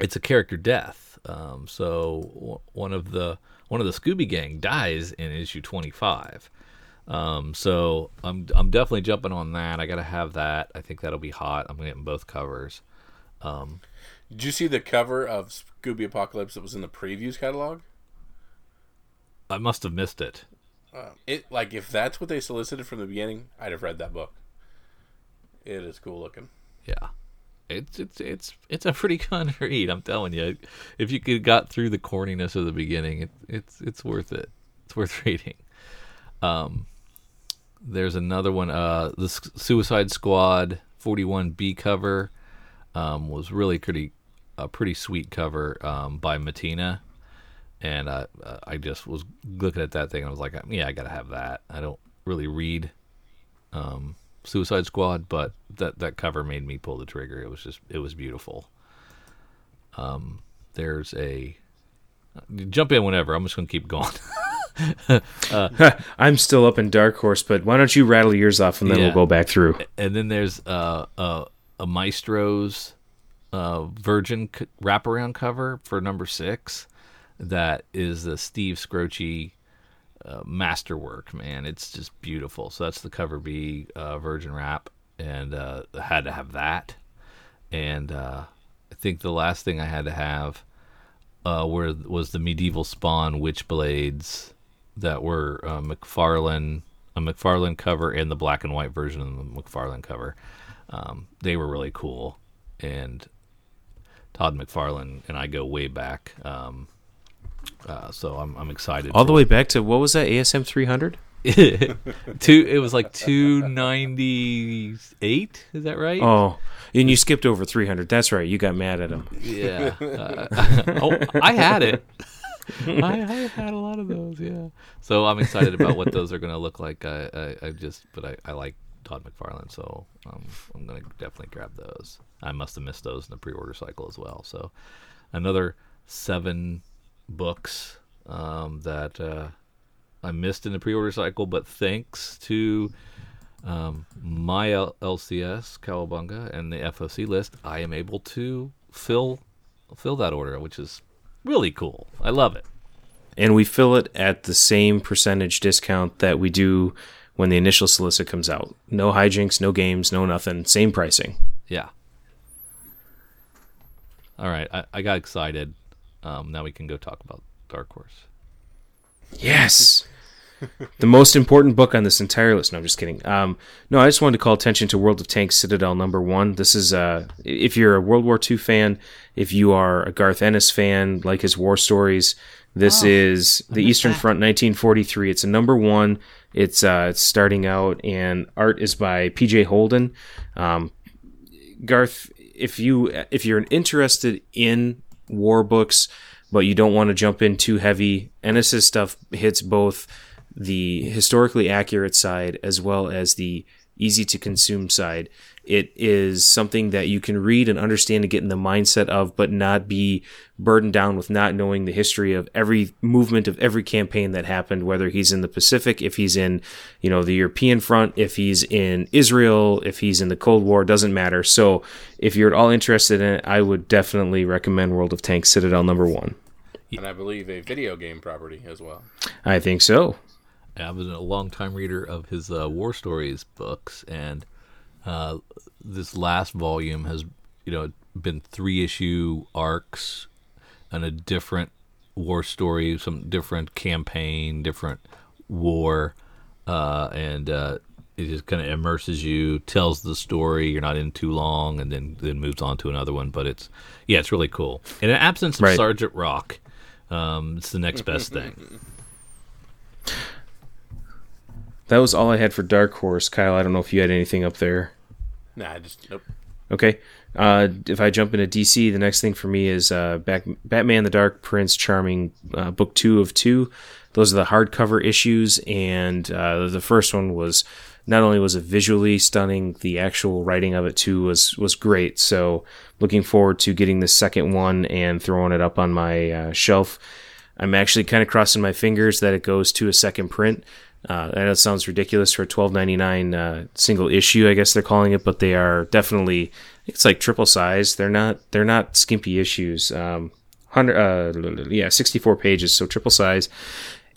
it's a character death. Um, so w- one of the one of the Scooby Gang dies in issue 25. Um, so I'm I'm definitely jumping on that. I got to have that. I think that'll be hot. I'm getting both covers. Um, Did you see the cover of Scooby Apocalypse that was in the previews catalog? I must have missed it. Uh, it like if that's what they solicited from the beginning, I'd have read that book. It is cool looking. Yeah, it's it's it's it's a pretty fun read. I'm telling you, if you could got through the corniness of the beginning, it, it's it's worth it. It's worth reading. Um, there's another one. Uh, the Suicide Squad 41B cover um, was really pretty a pretty sweet cover um, by Mattina and I uh, I just was looking at that thing and I was like, yeah, I gotta have that. I don't really read um, Suicide Squad, but that that cover made me pull the trigger. It was just it was beautiful. Um, there's a jump in whenever. I'm just gonna keep going. uh, I'm still up in Dark Horse, but why don't you rattle yours off and then yeah. we'll go back through. And then there's uh, uh, a Maestro's uh, Virgin c- wraparound cover for number six that is the Steve Skroce uh, masterwork, man. It's just beautiful. So that's the cover B uh, Virgin Wrap, and uh, had to have that. And uh, I think the last thing I had to have uh, were was the medieval Spawn Witchblades that were uh, McFarlane a McFarlane cover and the black and white version of the McFarlane cover. Um, they were really cool, and Todd McFarlane and I go way back. Um, uh, so I'm I'm excited. All the way back to what was that ASM 300? two. It was like 298. Is that right? Oh, and you skipped over 300. That's right. You got mad at him. Yeah. Uh, oh, I had it. I, I, had a lot of those. Yeah. So I'm excited about what those are going to look like. I, I, I just, but I, I like Todd McFarlane, so um, I'm going to definitely grab those. I must have missed those in the pre-order cycle as well. So another seven books um, that uh, I missed in the pre-order cycle, but thanks to um, my L- LCS Cowabunga and the FOC list, I am able to fill fill that order, which is really cool. I love it. And we fill it at the same percentage discount that we do when the initial solicit comes out. No hijinks, no games, no nothing. Same pricing. Yeah. All right, I, I got excited. Um, now we can go talk about Dark Horse. Yes. the most important book on this entire list. No, I'm just kidding. Um, no, I just wanted to call attention to World of Tanks Citadel number one. This is, uh, if you're a World War II fan, if you are a Garth Ennis fan, like his war stories, this oh, is the Eastern that. Front 1943. It's a number one. It's, uh, it's starting out, and art is by PJ Holden. Um, Garth, if you if you're interested in war books, but you don't want to jump in too heavy. Ennis's stuff hits both the historically accurate side as well as the easy to consume side. It is something that you can read and understand and get in the mindset of, but not be burdened down with not knowing the history of every movement of every campaign that happened, whether he's in the Pacific, if he's in, you know, the European front, if he's in Israel, if he's in the Cold War, doesn't matter. So if you're at all interested in it, I would definitely recommend World of Tanks Citadel number one. And I believe a video game property as well. I think so. I was a long time reader of his uh, war stories books, and uh, this last volume has, you know, been three issue arcs and a different war story, some different campaign, different war, uh, and uh, it just kind of immerses you, tells the story. You're not in too long, and then then moves on to another one. But it's yeah, it's really cool. In an absence of Right. Sergeant Rock, um, it's the next best thing. That was all I had for Dark Horse. Kyle, I don't know if you had anything up there. Nah, I just nope. Okay. Uh, if I jump into DC, the next thing for me is uh, Back- Batman the Dark Prince Charming, uh, book two of two. Those are the hardcover issues, and uh, the first one was not only was it visually stunning, the actual writing of it too was was great. So looking forward to getting the second one and throwing it up on my uh, shelf. I'm actually kind of crossing my fingers that it goes to a second print. Uh, I know it sounds ridiculous for a twelve ninety nine uh, single issue, I guess they're calling it, but they are definitely it's like triple size. They're not they're not skimpy issues. Um, hundred uh, yeah, sixty four pages, so triple size,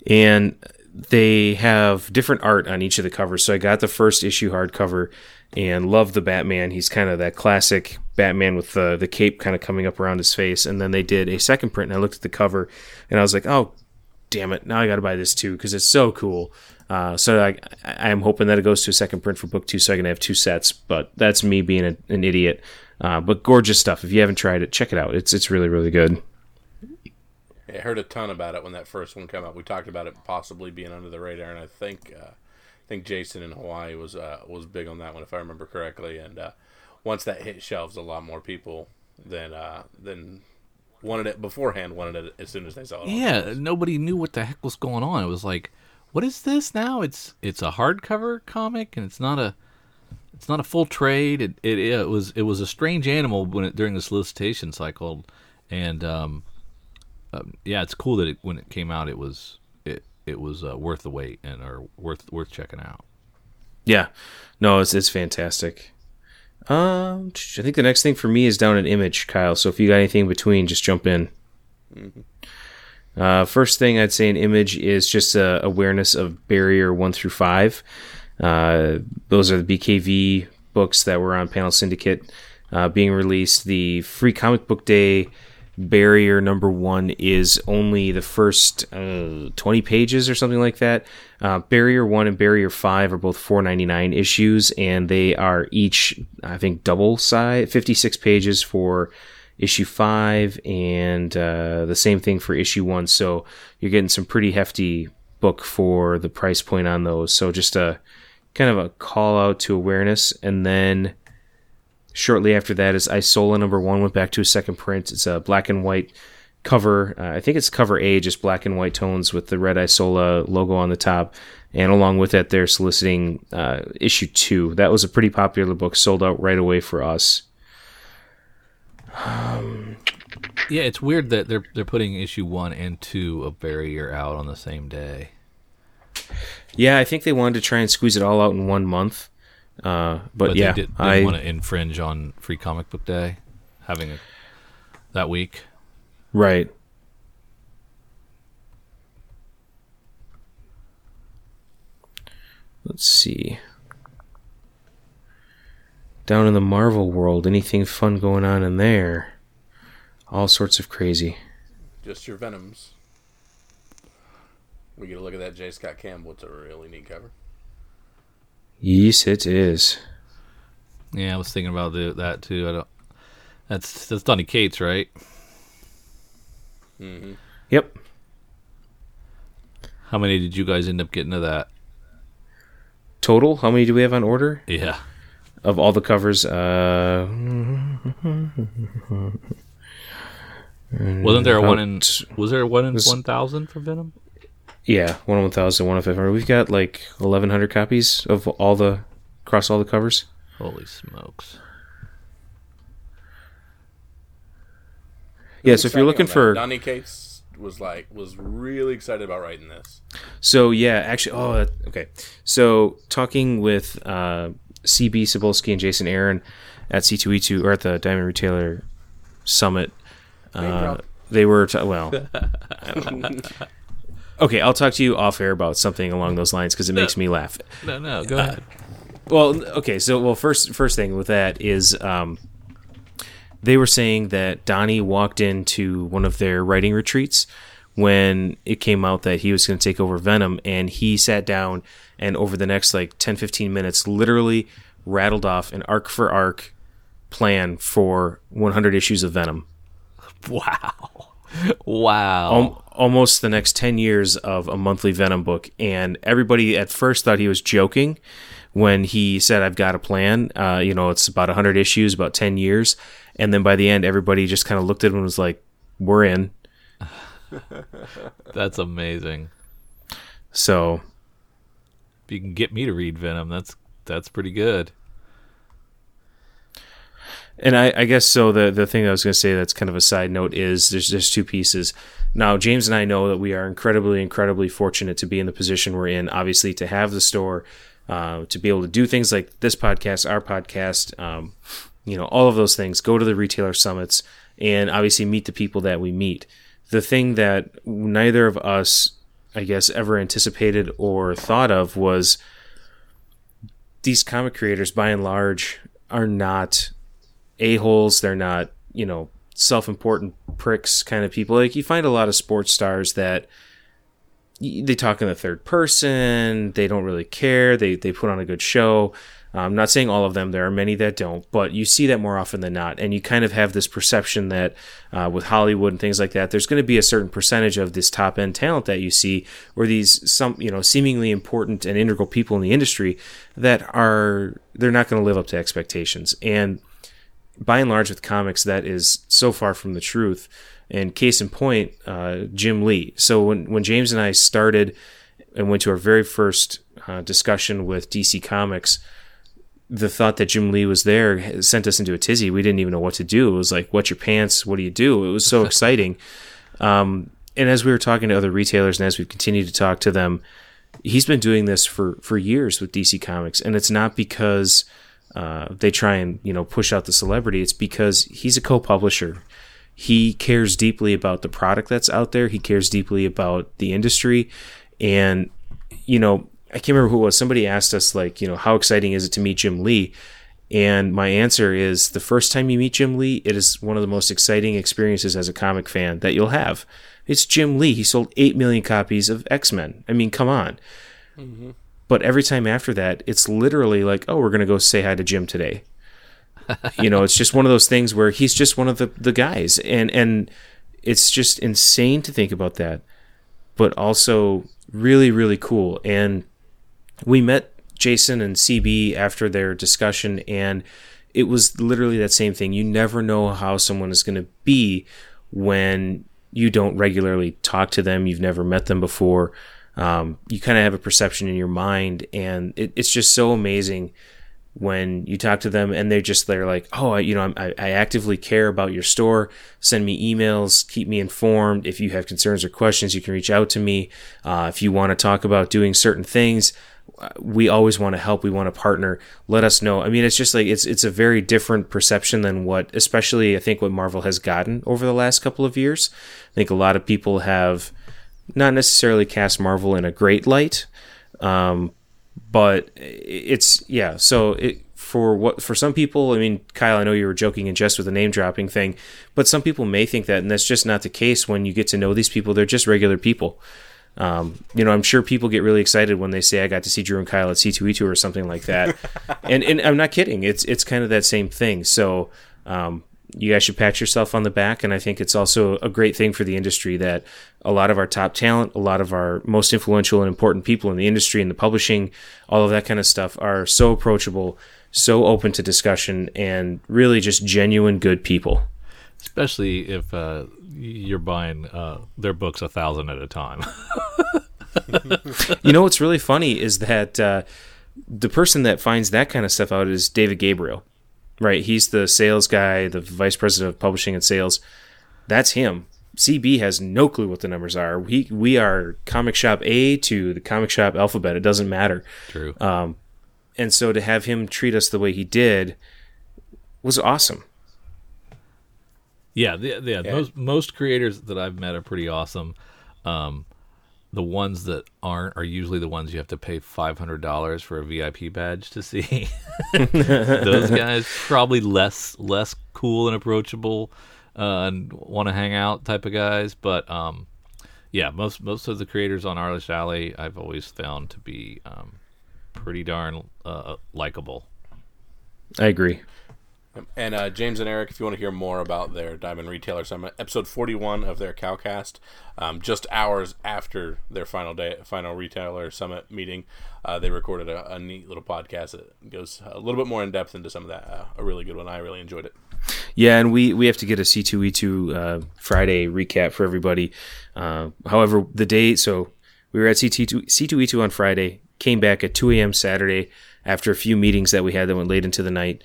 and they have different art on each of the covers. So I got the first issue hardcover and love the Batman. He's kind of that classic Batman with the the cape kind of coming up around his face. And then they did a second print, and I looked at the cover, and I was like, oh, damn it! Now I got to buy this too because it's so cool. Uh, so I, I'm hoping that it goes to a second print for book two, so I can have two sets. But that's me being a, an idiot. Uh, but gorgeous stuff. If you haven't tried it, check it out. It's it's really really good. I heard a ton about it when that first one came out. We talked about it possibly being under the radar, and I think uh, I think Jason in Hawaii was uh, was big on that one, if I remember correctly. And uh, once that hit shelves, a lot more people than uh, than wanted it beforehand wanted it as soon as they saw it. Yeah, nobody knew what the heck was going on. It was like, what is this now? It's it's a hardcover comic, and it's not a it's not a full trade. It it, it was it was a strange animal when it during the solicitation cycle, and um, um, yeah, it's cool that it, when it came out, it was it it was uh, worth the wait and or worth worth checking out. Yeah, no, it's it's fantastic. Um, I think the next thing for me is down an image, Kyle. So if you got anything in between, just jump in. Uh, first thing I'd say in image is just uh, awareness of barrier one through five. Uh, those are the BKV books that were on Panel Syndicate uh, being released. The free comic book day barrier number one is only the first uh, 20 pages or something like that. Uh, barrier one and barrier five are both 4.99 issues, and they are each, I think, double size, 56 pages for issue five, and uh, the same thing for issue one. So you're getting some pretty hefty book for the price point on those. So just a kind of a call out to awareness, and then shortly after that is Isola number one went back to a second print. It's a black and white cover. Uh, I think it's cover A, just black and white tones with the red Isola logo on the top. And along with that, they're soliciting uh, issue two. That was a pretty popular book, sold out right away for us. Yeah, it's weird that they're they're putting issue one and two of Barrier out on the same day. Yeah, I think they wanted to try and squeeze it all out in one month. Uh, but, But yeah, they did, didn't I want to infringe on Free Comic Book Day, having a, that week. right. Let's see. Down in the Marvel world, anything fun going on in there? All sorts of crazy. Just your Venoms. We get a look at that J. Scott Campbell. It's a really neat cover. Yes, it is. Yeah, I was thinking about the, that too. I don't. That's that's Donny Cates, right? hmm Yep. How many did you guys end up getting of that? Total, how many do we have on order? Yeah, Of all the covers, uh, wasn't there a one in? Was there a one in one thousand for Venom? Yeah, one on one thousand, one on five hundred. We've got like eleven hundred copies of all the across all the covers. Holy smokes! Yeah, so if you're looking for Donny Cates was like was really excited about writing this. So yeah, actually, oh, okay. So talking with uh, CB Cebulski and Jason Aaron at C2E2 or at the Diamond Retailer Summit, uh, they were t- well. okay, I'll talk to you off air about something along those lines because it makes me laugh. No, no, go ahead. Well, okay, so well, first first thing with that is um, they were saying that Donny walked into one of their writing retreats when it came out that he was going to take over Venom, and he sat down and over the next like 10, 15 minutes, literally rattled off an arc for arc plan for 100 issues of Venom. Wow, wow. Al- almost the next 10 years of a monthly Venom book. And everybody at first thought he was joking when he said, I've got a plan. Uh, you know, it's about 100 issues, about 10 years. And then by the end, everybody just kind of looked at him and was like, we're in. That's amazing. So, If you can get me to read Venom, that's that's pretty good. and I, I guess so. The, the thing I was going to say that's kind of a side note is there's, there's two pieces. Now, James and I know that we are incredibly, incredibly fortunate to be in the position we're in, obviously, to have the store, uh, to be able to do things like this podcast, our podcast, um, you know, all of those things, go to the retailer summits, and obviously meet the people that we meet. The thing that neither of us, I guess, ever anticipated or thought of was these comic creators, by and large, are not a-holes. They're not, you know, self-important pricks kind of people. Like you find a lot of sports stars that they talk in the third person. They don't really care. They they put on a good show. I'm not saying all of them. There are many that don't, but you see that more often than not. And you kind of have this perception that uh, with Hollywood and things like that, there's going to be a certain percentage of this top end talent that you see, or these some you know seemingly important and integral people in the industry that are they're not going to live up to expectations. And by and large with comics that is so far from the truth and case in point uh, jim lee so when, when james and i started and went to our very first uh, discussion with dc comics the thought that jim lee was there sent us into a tizzy. We didn't even know what to do. It was like what's your pants? What do you do? It was so exciting. Um, and as we were talking to other retailers and as we've continued to talk to them he's been doing this for for years with dc comics. And it's not because uh, they try and you know push out the celebrity. It's because he's a co-publisher. He cares deeply about the product that's out there. He cares deeply about the industry. And you know i can't remember who it was. Somebody asked us like you know how exciting is it to meet jim lee? And my answer is the first time you meet jim lee it is one of the most exciting experiences as a comic fan that you'll have. It's jim lee. He sold 8 million copies of x-men. I mean come on. Mm-hmm. But every time after that, it's literally like, oh, we're going to go say hi to Jim today. you know, it's just one of those things where he's just one of the, the guys. And, and it's just insane to think about that, but also really, really cool. And we met Jason and CB after their discussion, and it was literally that same thing. You never know how someone is going to be when you don't regularly talk to them, you've never met them before. Um, you kind of have a perception in your mind and it, it's just so amazing when you talk to them and they're just they're like oh I, you know I, I actively care about your store. Send me emails. Keep me informed. If you have concerns or questions you can reach out to me. Uh, if you want to talk about doing certain things we always want to help we want to partner let us know i mean it's just like it's it's a very different perception than what especially i think what marvel has gotten over the last couple of years i think a lot of people have not necessarily cast Marvel in a great light, um, but it's yeah. So it, for what for some people, I mean, Kyle, I know you were joking and just with the name dropping thing, but some people may think that, and that's just not the case. When you get to know these people, they're just regular people. Um, you know, I'm sure people get really excited when they say I got to see Drew and Kyle at C2E2 or something like that, and and I'm not kidding. It's it's kind of that same thing. So. Um, you guys should pat yourself on the back. And I think it's also a great thing for the industry that a lot of our top talent, a lot of our most influential and important people in the industry and the publishing, all of that kind of stuff are so approachable, so open to discussion, and really just genuine good people. Especially if uh, you're buying uh, their books a thousand at a time. you know what's really funny is that uh, the person that finds that kind of stuff out is David Gabriel, right? He's the sales guy, the vice president of publishing and sales. That's him. CB has no clue what the numbers are. We we are comic shop A to the comic shop alphabet. It doesn't matter. True. Um, and so to have him treat us the way he did was awesome. Yeah, the, yeah, Most most creators that I've met are pretty awesome. Um, the ones that aren't are usually the ones you have to pay five hundred dollars for a VIP badge to see. Those guys probably less less cool and approachable, uh, and want to hang out type of guys. But um, yeah, most most of the creators on Artist Alley I've always found to be um, pretty darn uh, likable. I agree. And uh, James and Eric, if you want to hear more about their Diamond Retailer Summit, episode forty-one of their Cowcast, um, just hours after their final day, final Retailer Summit meeting, uh, they recorded a, a, neat little podcast that goes a little bit more in depth into some of that. Uh, a really good one. I really enjoyed it. Yeah, and we we have to get a C two E two uh, Friday recap for everybody. Uh, however, the day so we were at C two C two E two on Friday, came back at two a.m. Saturday after a few meetings that we had that went late into the night.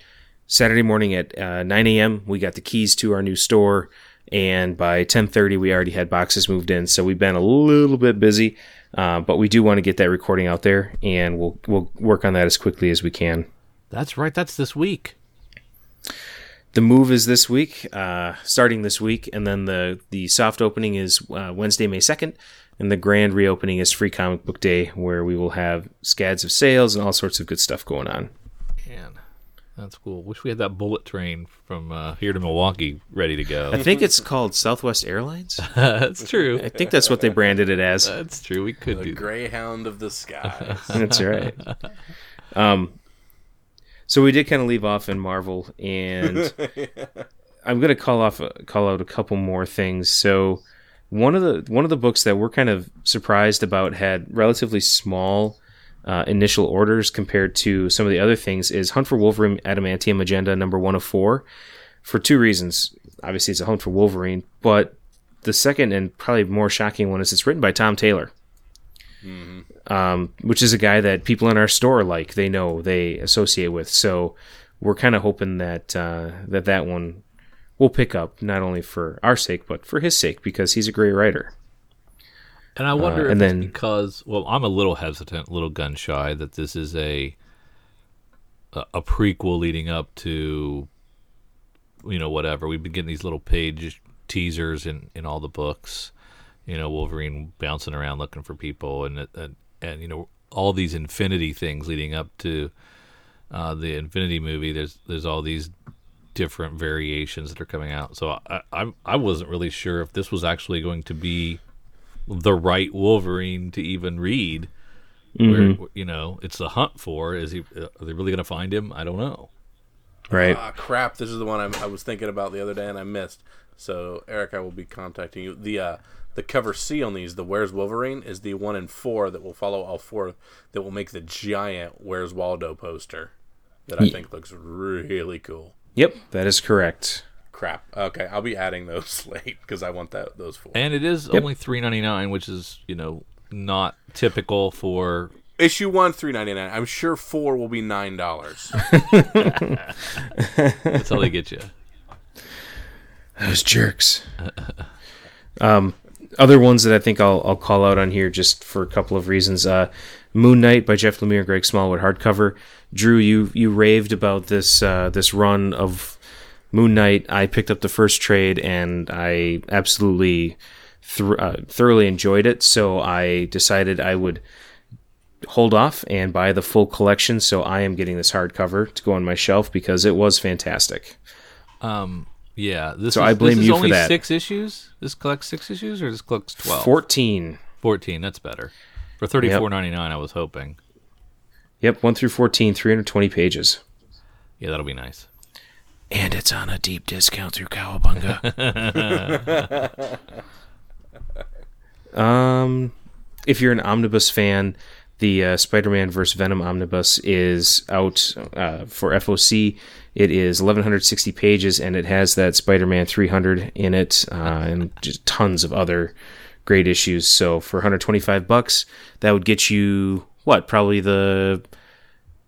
Saturday morning at uh, 9 a.m. we got the keys to our new store, and by 10:30 we already had boxes moved in. So we've been a little bit busy, uh, but we do want to get that recording out there, and we'll we'll work on that as quickly as we can. That's right. That's this week. The move is this week, uh, starting this week, and then the the soft opening is uh, Wednesday, May 2nd, and the grand reopening is Free Comic Book Day, where we will have scads of sales and all sorts of good stuff going on. Man. That's cool. Wish we had that bullet train from uh, here to Milwaukee ready to go. I think it's called Southwest Airlines. that's true. I think that's what they branded it as. That's true. We could the do Greyhound of the skies. that's right. Um, so we did kind of leave off in Marvel, and I'm going to call off call out a couple more things. So one of the one of the books that we're kind of surprised about had relatively small uh, initial orders compared to some of the other things is Hunt for Wolverine Adamantium Agenda number one of four for two reasons. Obviously, it's a Hunt for Wolverine, but the second and probably more shocking one is it's written by Tom Taylor, mm-hmm. um, which is a guy that people in our store like, they know, they associate with. So we're kind of hoping that uh, that that one will pick up not only for our sake but for his sake because he's a great writer. And I wonder Uh, if and it's then- because well, I'm a little hesitant, a little gun shy that this is a a, a prequel leading up to you know whatever. We've been getting these little page teasers in in all the books. You know, Wolverine bouncing around looking for people, and and, and you know all these Infinity things leading up to uh, the Infinity movie. There's there's all these different variations that are coming out. So I, I I wasn't really sure if this was actually going to be the right Wolverine to even read. Where you know it's the hunt for is he? Are they really going to find him? I don't know. Right. Ah, crap! This is the one I, I was thinking about the other day and I missed. So Eric, I will be contacting you. The uh, the cover C on these, the Where's Wolverine, is the one in four that will follow all four. That will make the giant Where's Waldo poster that I Ye- think looks really cool. Yep, that is correct. Crap. Okay, I'll be adding those late because I want that those four. And it is only three ninety nine, which is you know not typical for. Issue one, three ninety nine. I'm sure four will be nine dollars. That's how they get you. Those jerks. um, other ones that I think I'll, I'll call out on here just for a couple of reasons. Uh, Moon Knight by Jeff Lemire and Greg Smallwood hardcover. Drew, you you raved about this uh, this run of Moon Knight. I picked up the first trade and I absolutely thr uh, thoroughly enjoyed it. So I decided I would hold off and buy the full collection. So I am getting this hardcover to go on my shelf because it was fantastic. Um, yeah, this So is, I blame this is you for only that. Six issues. This collects six issues, or this collects twelve? Fourteen. 14, That's better. For thirty four ninety nine, I was hoping. Yep, 1 through 14, 320 pages. Yeah, that'll be nice. And it's on a deep discount through Cowabunga. um, if you're an omnibus fan, the uh, Spider-Man vs. Venom omnibus is out uh, for FOC. It is 1160 pages, and it has that Spider-Man 300 in it, uh, and just tons of other great issues. So for 125 bucks, that would get you what? Probably the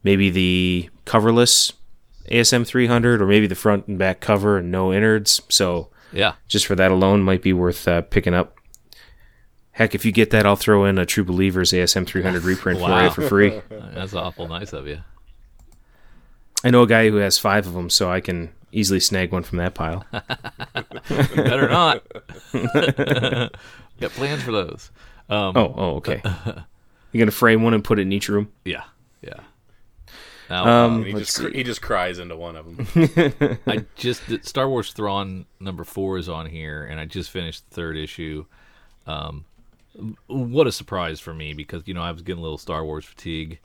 maybe the coverless ASM 300 or maybe the front and back cover and no innards. So Yeah. just for that alone might be worth uh, picking up. Heck, if you get that, I'll throw in a True Believers ASM 300 reprint for you for free. That's awful nice of you. I know a guy who has five of them, so I can easily snag one from that pile. Better not. Got plans for those. Um, Oh, oh, okay. You're gonna frame one and put it in each room. Yeah. Now, Um, he just see. he just cries into one of them. I just Star Wars Thrawn number four is on here, and I just finished the third issue. Um, what a surprise for me because you know I was getting a little Star Wars fatigue.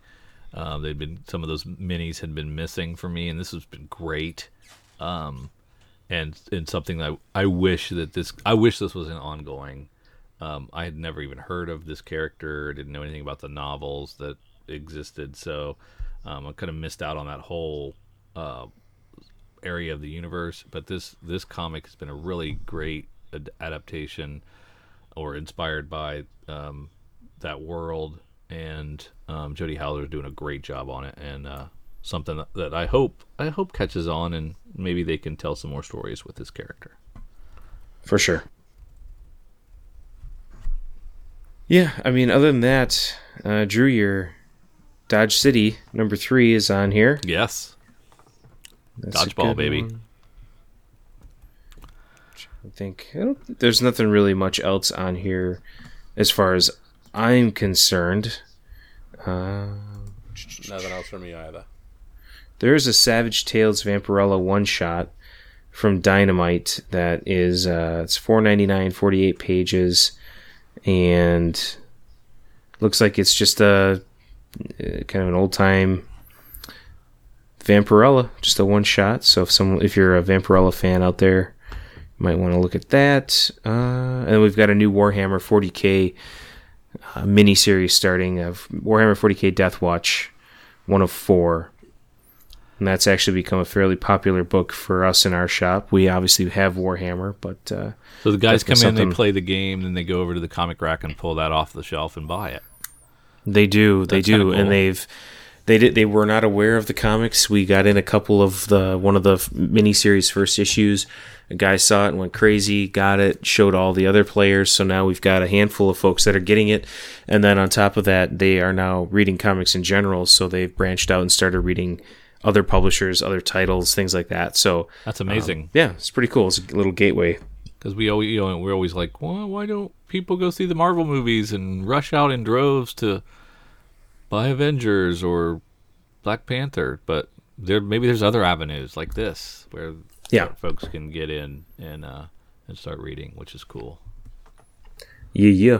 Um, they'd been some of those minis had been missing for me, and this has been great. Um, and and something that I, I wish that this I wish this was an ongoing. Um, I had never even heard of this character, didn't know anything about the novels that existed, so um, I kind of missed out on that whole uh, area of the universe. But this this comic has been a really great ad- adaptation or inspired by um, that world, and um, Howler is doing a great job on it, and uh, something that, that I hope I hope catches on, and maybe they can tell some more stories with this character. For sure. Yeah, I mean, other than that, uh, Drew, your Dodge City number three is on here. Yes, That's dodgeball baby. one. I think I don't, there's nothing really much else on here as far as I'm concerned. Uh, Nothing else from me either. there is a Savage Tales Vampirella one shot from Dynamite that is uh, it's 4.99, 48 pages, and looks like it's just a kind of an old time Vampirella, just a one shot. So if some if you're a Vampirella fan out there, you might want to look at that. Uh, and then we've got a new Warhammer 40k uh, mini series starting of Warhammer 40k Death Watch, one of four. And that's actually become a fairly popular book for us in our shop. We obviously have Warhammer, but uh, So the guys come in, they play the game, then they go over to the comic rack and pull that off the shelf and buy it. They do, they do, cool. and they've they did they were not aware of the comics. We got in a couple of the one of the miniseries first issues. A guy saw it and went crazy, got it, showed all the other players. So now we've got a handful of folks that are getting it, and then on top of that, they are now reading comics in general. So they've branched out and started reading other publishers, other titles, things like that. So That's um, amazing. yeah, it's pretty cool. It's a little gateway. because we always you know we're always like well, why don't people go see the marvel movies and rush out in droves to buy avengers or black panther but there maybe there's other avenues like this where Yeah. folks can get in and uh and start reading which is cool Yeah, yeah.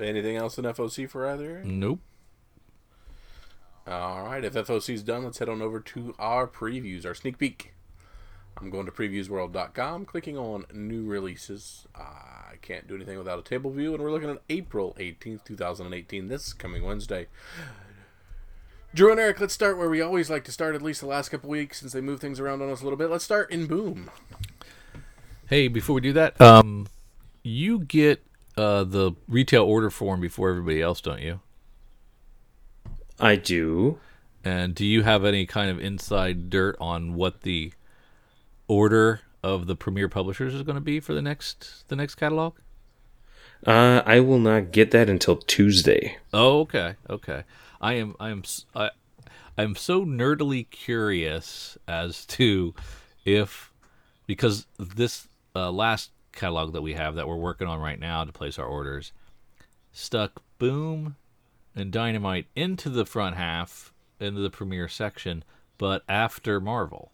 Anything else in FOC for either? nope All right, if FOC's done, let's head on over to our previews, our sneak peek. I'm going to previewsworld.com, clicking on new releases. I can't do anything without a table view, and we're looking at April 18th, 2018, this coming Wednesday. Drew and Eric, let's start where we always like to start, at least the last couple weeks, since they move things around on us a little bit. Let's start in Boom. hey before we do that um you get uh the retail order form before everybody else don't you I do. And do you have any kind of inside dirt on what the order of the premier publishers is going to be for the next the next catalog? Uh, I will not get that until Tuesday. Oh, okay, okay. I am I am I, I'm so nerdily curious as to if because this uh, last catalog that we have that we're working on right now to place our orders stuck Boom and Dynamite into the front half into the premiere section, but after Marvel.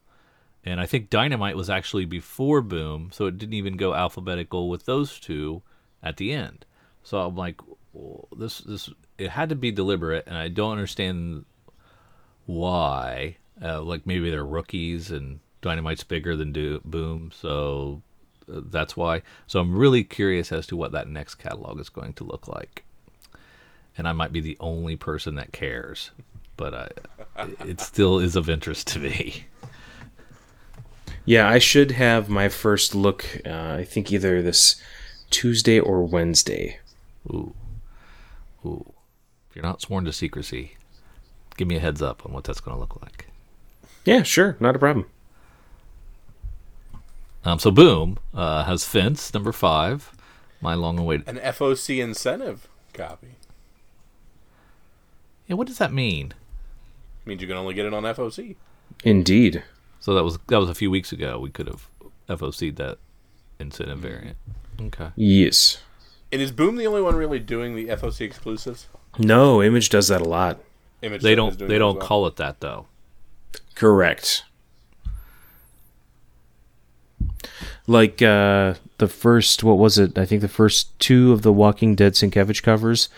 And I think Dynamite was actually before Boom, so it didn't even go alphabetical with those two at the end. So I'm like, well, this this it had to be deliberate, and I don't understand why. Uh, like maybe they're rookies, and Dynamite's bigger than Do- Boom, so uh, that's why. So I'm really curious as to what that next catalog is going to look like. And I might be the only person that cares, but I, it still is of interest to me. Yeah, I should have my first look. Uh, I think either this Tuesday or Wednesday. Ooh, ooh. if you're not sworn to secrecy, give me a heads up on what that's going to look like. Yeah, sure, not a problem. Um, so Boom uh, has Fence number five, my long-awaited. An FOC incentive copy. Yeah, what does that mean? Means you can only get it on FOC. Indeed. So that was that was a few weeks ago. We could have FOC'd that incident variant. Okay. Yes. And is Boom the only one really doing the FOC exclusives? No, Image does that a lot. Image They don't they don't well. call it that though. Correct. Like uh, the first, what was it? I think the first two of the Walking Dead Sienkiewicz covers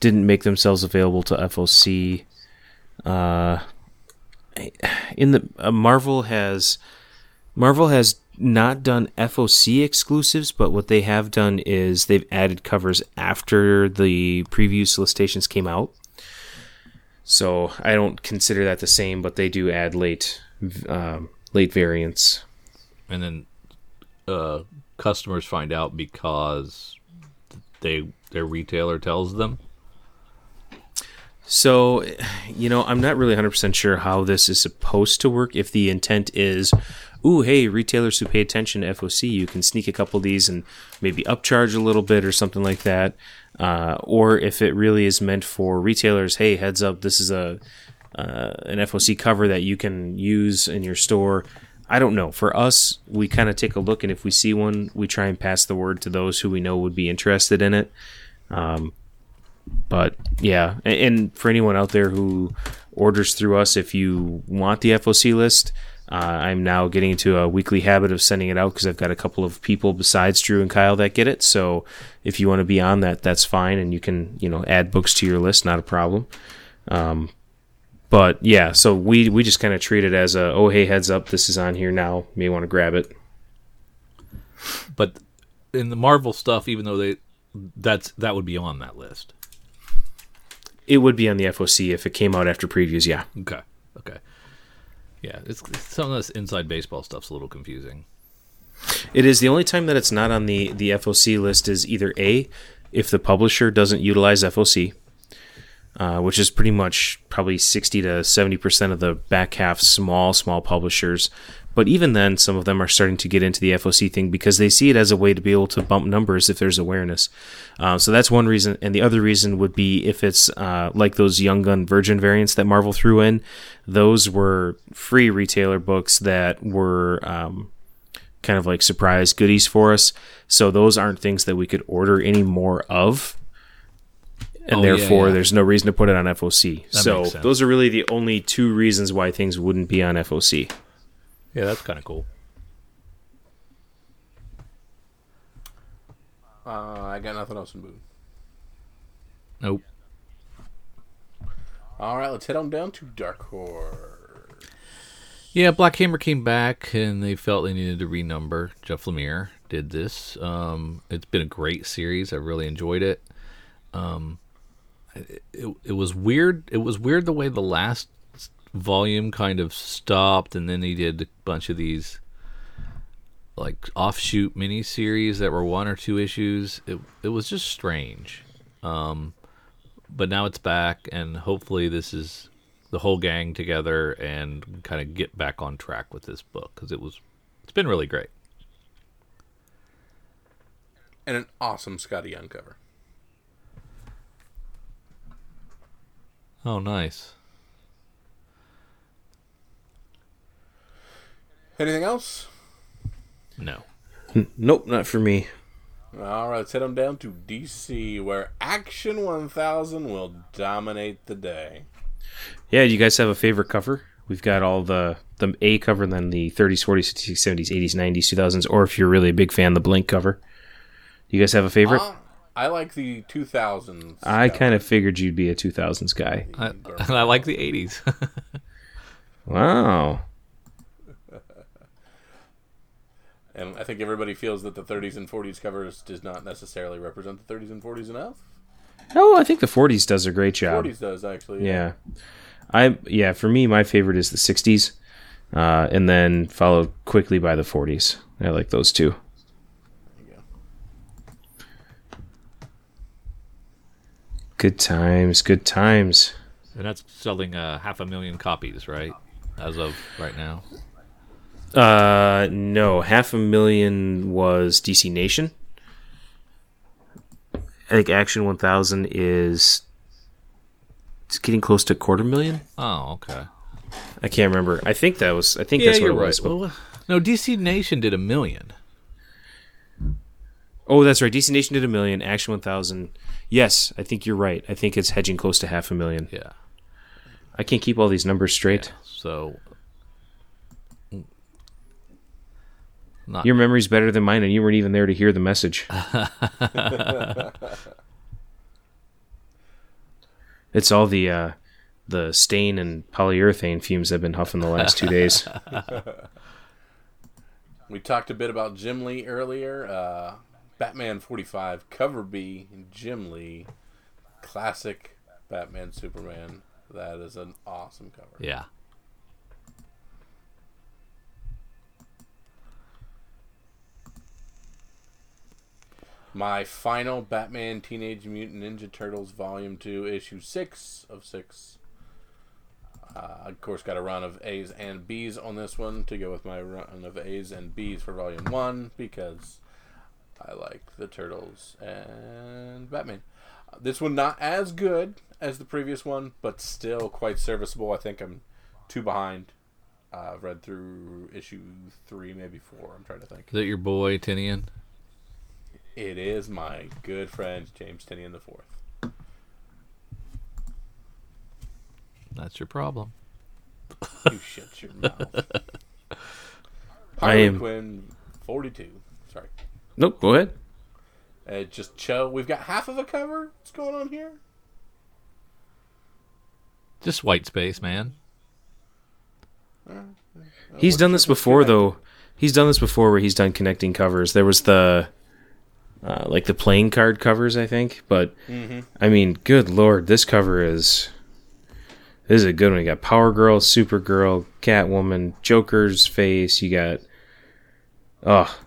didn't make themselves available to FOC. Uh, in the uh, Marvel has Marvel has not done FOC exclusives, but what they have done is they've added covers after the preview solicitations came out. So I don't consider that the same, but they do add late um, late variants. and then uh, customers find out because they their retailer tells them. So, you know, I'm not really 100% sure how this is supposed to work. If the intent is, ooh, hey, retailers who pay attention to FOC, you can sneak a couple of these and maybe upcharge a little bit or something like that. Uh, or if it really is meant for retailers, hey, heads up, this is a uh, an FOC cover that you can use in your store. I don't know. For us, we kind of take a look, and if we see one, we try and pass the word to those who we know would be interested in it. Um, but yeah, and for anyone out there who orders through us, if you want the FOC list, uh, I'm now getting into a weekly habit of sending it out because I've got a couple of people besides Drew and Kyle that get it. So if you want to be on that, that's fine, and you can you know add books to your list, not a problem. Um, but yeah, so we we just kind of treat it as a oh hey heads up, this is on here now, you may want to grab it. But in the Marvel stuff, even though they that's that would be on that list. It would be on the FOC if it came out after previews, yeah. Okay. Okay. Yeah, it's, some of this inside baseball stuff's a little confusing. It is the only time that it's not on the the FOC list is either a if the publisher doesn't utilize FOC, uh, which is pretty much probably sixty to seventy percent of the back half small small publishers. But even then, some of them are starting to get into the FOC thing because they see it as a way to be able to bump numbers if there's awareness. Uh, so that's one reason, and the other reason would be if it's uh, like those Young Gun Virgin variants that Marvel threw in. Those were free retailer books that were. Um, kind of like surprise goodies for us. So those aren't things that we could order any more of. And Oh, therefore, yeah. there's no reason to put it on FOC. That so those are really the only two reasons why things wouldn't be on FOC. Yeah, that's kind of cool. Uh, I got nothing else in Boom. Nope. All right, let's head on down to Dark Horse. Yeah, Black Hammer came back and they felt they needed to renumber. Jeff Lemire did this. Um, it's been a great series. I really enjoyed it. Um, it, it, it was weird. It was weird the way the last volume kind of stopped, and then he did a bunch of these like offshoot miniseries that were one or two issues. It it was just strange. Um, but now it's back, and hopefully this is the whole gang together and kind of get back on track with this book because it was it's been really great. And an awesome Skottie Young cover. Oh, nice. Anything else? No. Nope, not for me. All right, let's head on down to DC, where Action 1000 will dominate the day. Yeah, do you guys have a favorite cover? We've got all the the A cover, and then the 30s, 40s, 60s, 70s, 80s, 90s, 2000s, or if you're really a big fan, the Blink cover. Do you guys have a favorite? Uh, I like the 2000s. I kind of figured you'd be a 2000s guy. I, I like the 80s. Wow. And I think everybody feels that the 30s and 40s covers does not necessarily represent the 30s and 40s enough. No, I think the 40s does a great job. 40s does actually. Yeah. I yeah, for me my favorite is the 60s. Uh, and then followed quickly by the 40s. I like those two. There you go. Good times, good times. And that's selling uh, half a million copies, right? As of right now. Uh, no, half a million was DC Nation. I think Action 1000 is it's getting close to a quarter million. Oh, okay. I can't remember. I think that was. I think that's what it was. but- Well, no, DC Nation did a million. Oh, that's right. DC Nation did a million. Action 1000. Yes, I think you're right. I think it's hedging close to half a million. Yeah. I can't keep all these numbers straight. So. Not Your memory's better than mine, and you weren't even there to hear the message. it's all the uh, the stain and polyurethane fumes I've been huffing the last two days. We talked a bit about Jim Lee earlier. Uh, Batman 45, cover B, Jim Lee, classic Batman Superman. That is an awesome cover. Yeah. My final Batman Teenage Mutant Ninja Turtles Volume 2, Issue 6 of 6. Uh, of course, got a run of A's and B's on this one to go with my run of A's and B's for Volume 1 because I like the Turtles and Batman. This one not as good as the previous one, but still quite serviceable. I think I'm two behind. Uh, I've read through issue 3, maybe 4. I'm trying to think. Is that your boy, Tynion? It is my good friend James Tynion the Fourth. That's your problem. You shut your mouth. I am- Quinn, forty-two. Sorry, Nope, go ahead. uh, just Cho. We've got half of a cover. What's going on here? Just white space, man. He's done this before, though. He's done this before, where he's done connecting covers. There was the uh, like the playing card covers, I think. But I mean, good lord, this cover is this is a good one. You got Power Girl, Supergirl, Catwoman, Joker's face. You got oh,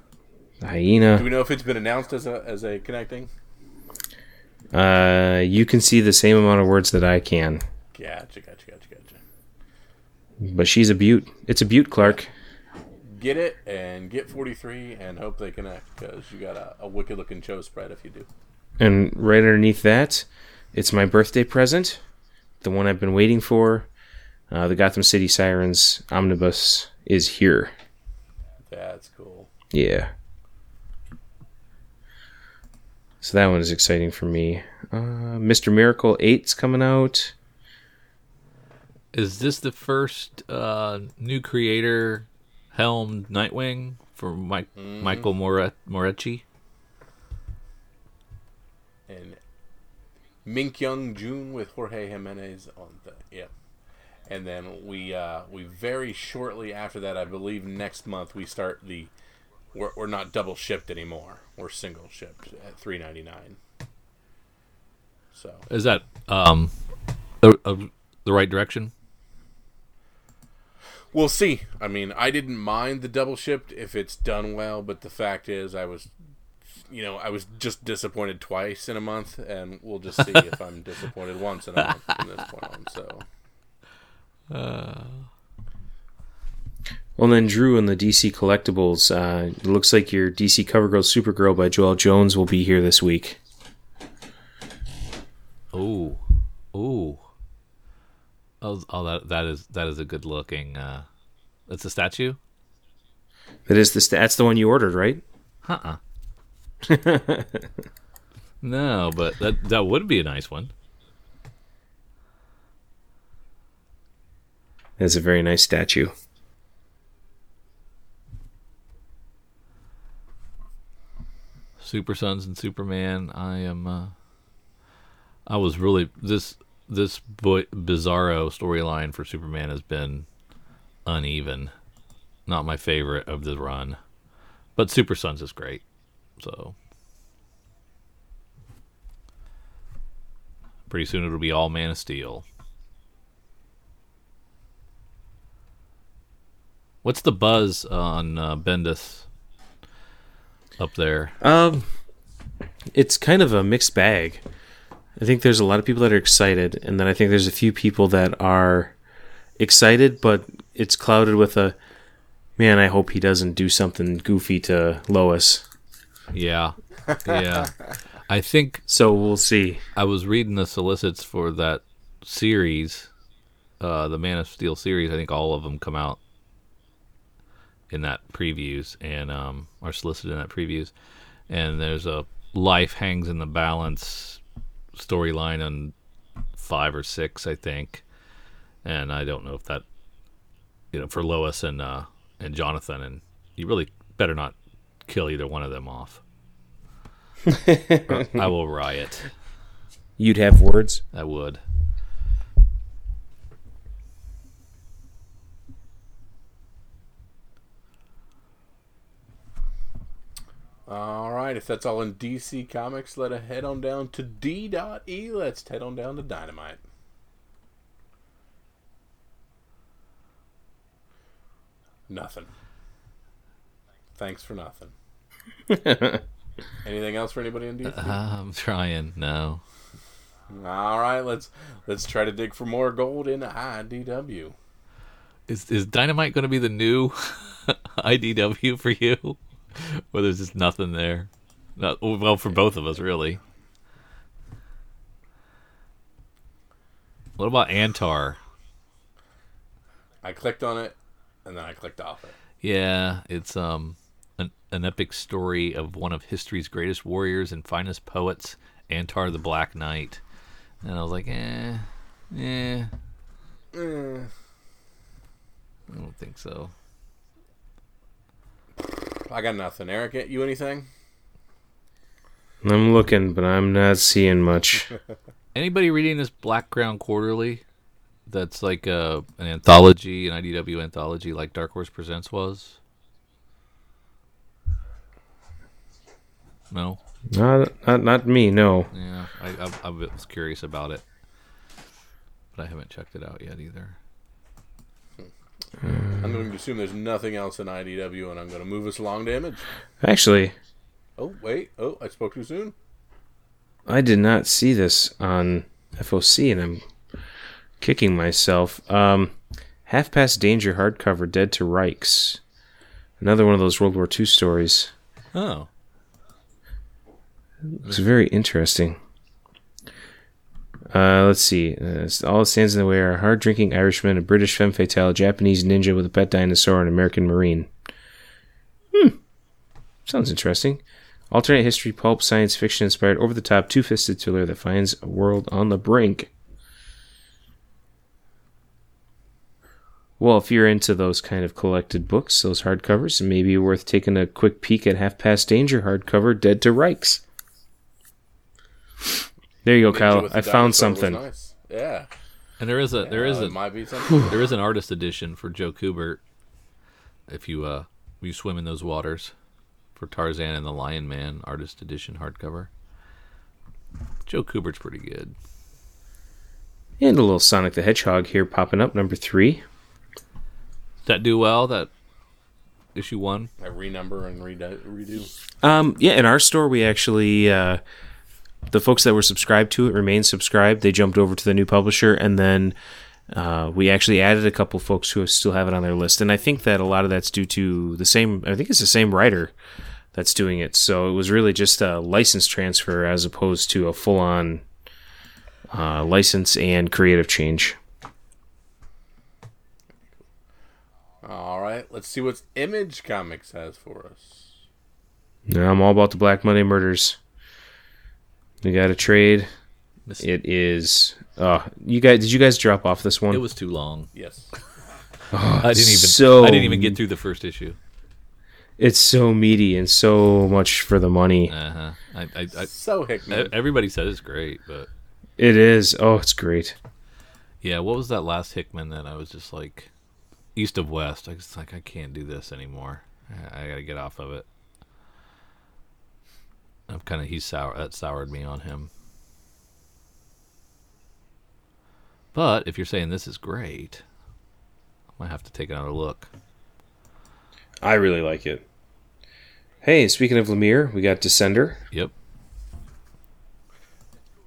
the Do we know if it's been announced as a as a connecting? Uh, you can see the same amount of words that I can, Gotcha, gotcha, gotcha, gotcha. but she's a beaut. It's a beaut, Clark. Get it and get forty-three and hope they connect because you got a, a wicked-looking Cho spread if you do. And right underneath that, it's my birthday present, the one I've been waiting for. Uh, the Gotham City Sirens omnibus is here. That's cool. Yeah. So that one is exciting for me. Uh, Mr. Miracle 8's coming out. Is this the first uh, new creator helmed Nightwing for Mike, Michael Moret- Moreci? and Minkyu Jung with Jorge Jimenez on the yeah. And then we uh, we very shortly after that, I believe next month we start the we're, we're not double shipped anymore. We're single shipped at three ninety nine. So Is that um, the, uh, the right direction? We'll see. I mean, I didn't mind the double shipped if it's done well, but the fact is, I was, you know, I was just disappointed twice in a month, and we'll just see if I'm disappointed once in a month from this point on. So. Well, then Drew and the DC collectibles. Uh, it looks like your DC Cover Girl Supergirl by Joëlle Jones will be here this week. Oh, oh, oh, oh! That that is that is a good looking. Uh, that's a statue. That is the st- that's the one you ordered, right? Uh uh no, but that that would be a nice one. That's a very nice statue. Super Sons and Superman. I am. Uh, I was really this this bizarro storyline for Superman has been uneven. Not my favorite of the run, but Super Sons is great. So pretty soon it'll be all Man of Steel. What's the buzz on uh, Bendis up there? Um, it's kind of a mixed bag. I think there's a lot of people that are excited, and then I think there's a few people that are excited, but it's clouded with a man. I hope he doesn't do something goofy to Lois. Yeah, yeah. I think So we'll see. I was reading the solicits for that series, uh, the Man of Steel series. I think all of them come out in that previews and um, are solicited in that previews. And there's a life hangs in the balance storyline on five or six, I think. And I don't know if that, you know, for Lois and uh, and Jonathan, and you really better not kill either one of them off. I will riot. You'd have words. I would. All right, if that's all in DC Comics, let us head on down to D.E. Let's head on down to Dynamite. Nothing. Thanks for nothing. Anything else for anybody in DC? Uh, I'm trying. No. All right, let's let's try to dig for more gold in IDW. Is is Dynamite going to be the new IDW for you? Or there's just nothing there? Not, well, for both of us, really. What about Antar? I clicked on it, and then I clicked off it. Yeah, it's um an, an epic story of one of history's greatest warriors and finest poets, Antar the Black Knight. And I was like, eh, eh, Eh, I don't think so. I got nothing. Eric, you anything? I'm looking, but I'm not seeing much. Anybody reading this Black Crown Quarterly? That's like a an anthology, an IDW anthology, like Dark Horse Presents was. No, not, not, not me. No. yeah, I, I, I was curious about it, but I haven't checked it out yet either. I'm going to assume there's nothing else in IDW, and I'm going to move us along to Image. Actually, Oh wait! Oh, I spoke too soon. I did not see this on FOC, and I'm kicking myself. Um, Half Past Danger hardcover, Dead to Reichs. Another one of those World War II stories. Oh, It's very interesting. Uh, let's see. Uh, all that stands in the way are a hard drinking Irishman, a British femme fatale, a Japanese ninja with a pet dinosaur, and an American Marine. Hmm. Sounds interesting. Alternate history, pulp, science fiction inspired, over the top, two fisted thriller that finds a world on the brink. Well, if you're into those kind of collected books, those hardcovers, it may be worth taking a quick peek at Half Past Danger hardcover, Dead to Reichs. There you go, Ninja Kyle. I found something. Nice. Yeah. and there is a there is a might be there is an artist edition for Joe Kubert. If you uh you swim in those waters, for Tarzan and the Lion Man artist edition hardcover. Joe Kubert's pretty good. And a little Sonic the Hedgehog here popping up, number three. Did that do well? That issue one. I renumber and redo. redo. Um, yeah, in our store, we actually, uh, the folks that were subscribed to it remain subscribed. They jumped over to the new publisher, and then uh, we actually added a couple folks who still have it on their list. And I think that a lot of that's due to the same, I think it's the same writer that's doing it. So it was really just a license transfer as opposed to a full on uh, license and creative change. All right, let's see what Image Comics has for us. Now I'm all about the Black Monday murders. We got a trade. Miss- It is. Oh, you guys! Did you guys drop off this one? It was too long. Yes. I didn't even. so I didn't even get through the first issue. It's so meaty and so much for the money. Uh huh. I, I, I, So Hickman. everybody said it's great, but It is. Oh, it's great. yeah. What was that last Hickman that I was just like, East of West? I was like, I can't do this anymore. I, I got to get off of it. I'm kind of he's sour. That soured me on him. But if you're saying this is great, I might have to take another look. I really like it. Hey, speaking of Lemire, we got Descender. Yep.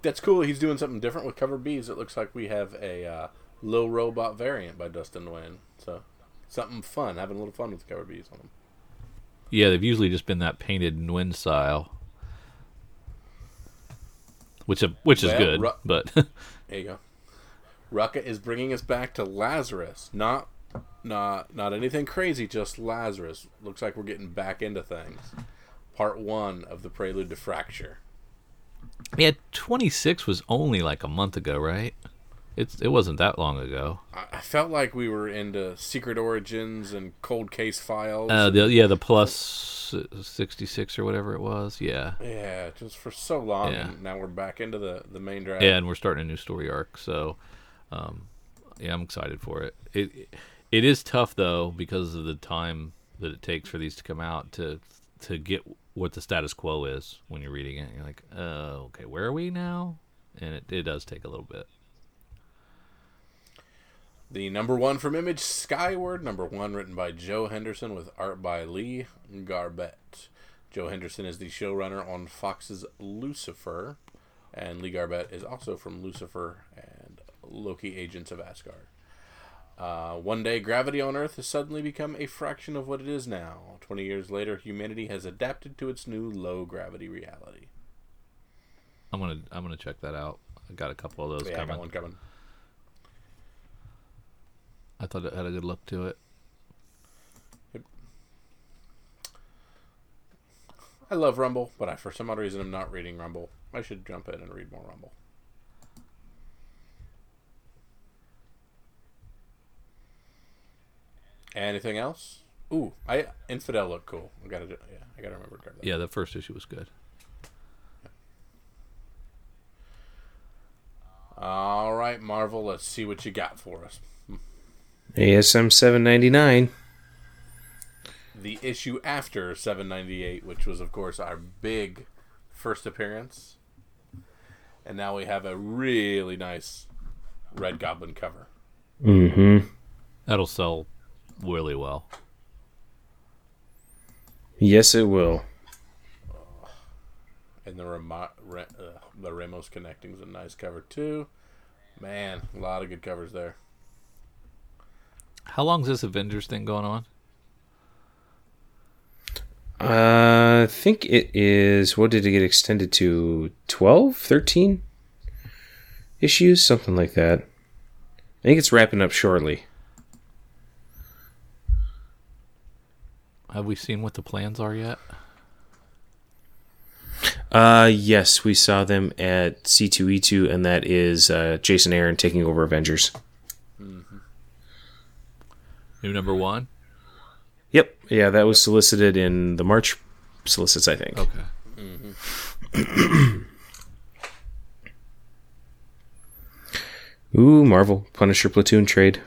that's cool. He's doing something different with cover Bs. It looks like we have a uh, low robot variant by Dustin Nguyen. So something fun, having a little fun with cover Bs on them. Yeah, they've usually just been that painted Nguyen style, which which is Well, good. Ru- but There you go. Rucka is bringing us back to Lazarus. Not, not, not anything crazy. Just Lazarus. Looks like we're getting back into things. Part one of the Prelude to Fracture. yeah, twenty six was only like a month ago, right? It's it wasn't that long ago. I, felt like we were into Secret Origins and Cold Case Files. Uh, the, yeah, the plus sixty six or whatever it was. Yeah, yeah, just for so long, Yeah. and now we're back into the the main drag. yeah, and we're starting a new story arc, so um, yeah, I'm excited for it. It it is tough though because of the time that it takes for these to come out to to get what the status quo is when you're reading it. You're like, oh, okay, where are we now? And it, it does take a little bit. The number one from Image, Skyward. Number one, written by Joe Henderson with art by Lee Garbett. Joe Henderson is the showrunner on Fox's Lucifer, and Lee Garbett is also from Lucifer and Loki Agents of Asgard. Uh, one day, gravity on Earth has suddenly become a fraction of what it is now. Twenty years later, humanity has adapted to its new low gravity reality. I'm gonna I'm gonna check that out. I got a couple of those Yeah, I got one coming. I thought it had a good look to it. I love Rumble, but I, for some odd reason, I'm not reading Rumble. I should jump in and read more Rumble. Anything else? Ooh, I Infidel look cool. I gotta. Yeah, I gotta remember to grab that. Yeah, the first issue was good. All right, Marvel. Let's see what you got for us. ASM 799. The issue after 798, which was, of course, our big first appearance, and now we have a really nice Red Goblin cover. Mm-hmm. That'll sell really well. Yes, it will. And the Ramo- Re- uh, the Ramos connecting is a nice cover too. Man, a lot of good covers there. How long's this Avengers thing going on? Uh, I think it is. What did it get extended to? 12? 13 issues? Something like that. I think it's wrapping up shortly. Have we seen what the plans are yet? Uh, yes, we saw them at C2E2, and that is uh, Jason Aaron taking over Avengers. New number one. Yep. Yeah, that was solicited in the March solicits, I think. Okay. Ooh, Marvel Punisher Platoon trade.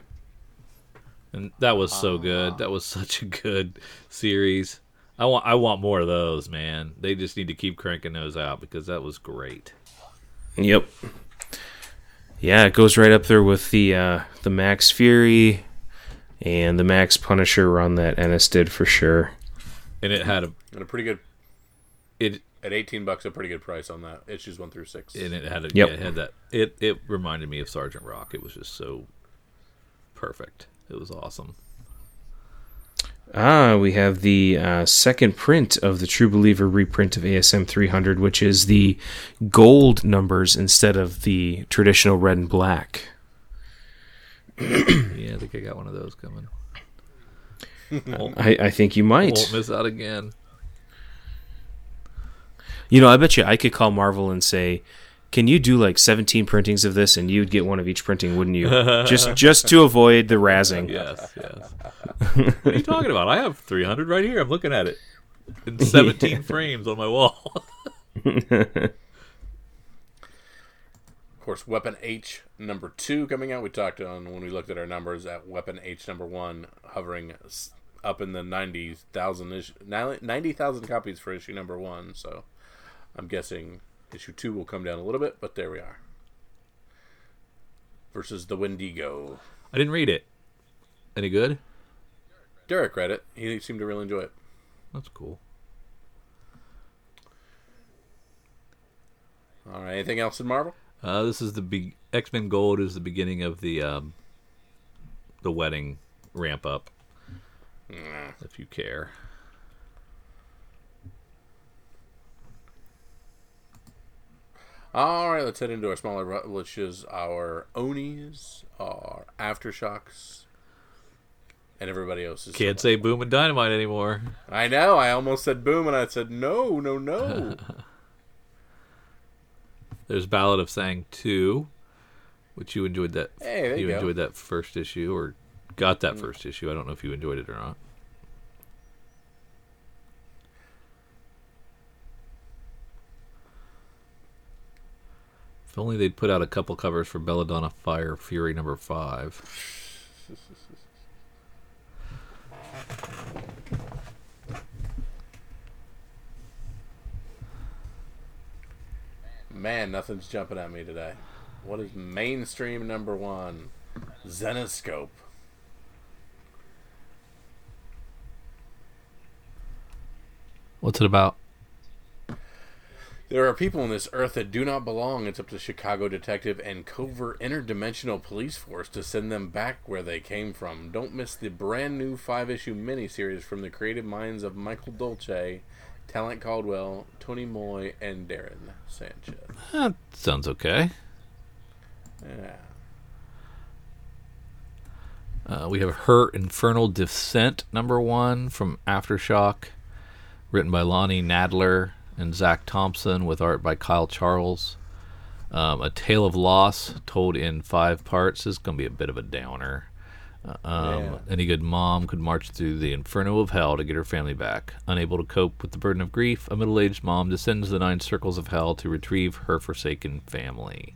And that was so good. That was such a good series. I want I want more of those, man. They just need to keep cranking those out because that was great. Yep. Yeah, it goes right up there with the uh, the Max Fury and the Max Punisher run that Ennis did for sure. And it had a And a pretty good it at 18 bucks, a pretty good price on that. Issues one through six. and it had a Yep. yeah, it had that it it reminded me of Sergeant Rock. It was just so perfect. It was awesome. Ah, we have the uh, second print of the True Believer reprint of ASM 300, which is the gold numbers instead of the traditional red and black. Yeah, I think I got one of those coming. I, I think you might. won't miss out again. You know, I bet you I could call Marvel and say, "Can you do like 17 printings of this?" And you'd get one of each printing, wouldn't you? just just to avoid the razzing. Yes, yes. what are you talking about? I have 300 right here. I'm looking at it in 17 frames on my wall. Of course, Weapon H number two coming out. We talked on when we looked at our numbers at Weapon H number one, hovering up in the 90,000 ish, 90,000 copies for issue number one. So I'm guessing issue two will come down a little bit, but there we are. Versus the Wendigo. I didn't read it. Any good? Derek read it. He seemed to really enjoy it. That's cool. All right. Anything else in Marvel? Uh, this is the be- X Men Gold is the beginning of the um, the wedding ramp up. If you care. All right, let's head into our smaller, which is our Onis, our Aftershocks, and everybody else's. Can't say boom and dynamite anymore. I know. I almost said boom, and I said no, no, no. There's Ballad of Sang 2, which you enjoyed that. Hey, there you go. enjoyed that first issue or got that mm. first issue. I don't know if you enjoyed it or not. If only they'd put out a couple covers for Belladonna Fire Fury number 5. Man, nothing's jumping at me today. What is mainstream number one? Zenescope. What's it about? There are people on this earth that do not belong. It's up to Chicago detective and covert interdimensional police force to send them back where they came from. Don't miss the brand new five issue miniseries from the creative minds of Michael Dolce, Talent Caldwell, Tony Moy, and Darren Sanchez. That sounds okay. Yeah. Uh, we have Her Infernal Descent, number one from Aftershock, written by Lonnie Nadler and Zac Thompson, with art by Kyle Charles. Um, a Tale of Loss, told in five parts. This is going to be a bit of a downer. Uh, Um, Yeah. Any good mom could march through the inferno of hell to get her family back. Unable to cope with the burden of grief, a middle aged mom descends the nine circles of hell to retrieve her forsaken family.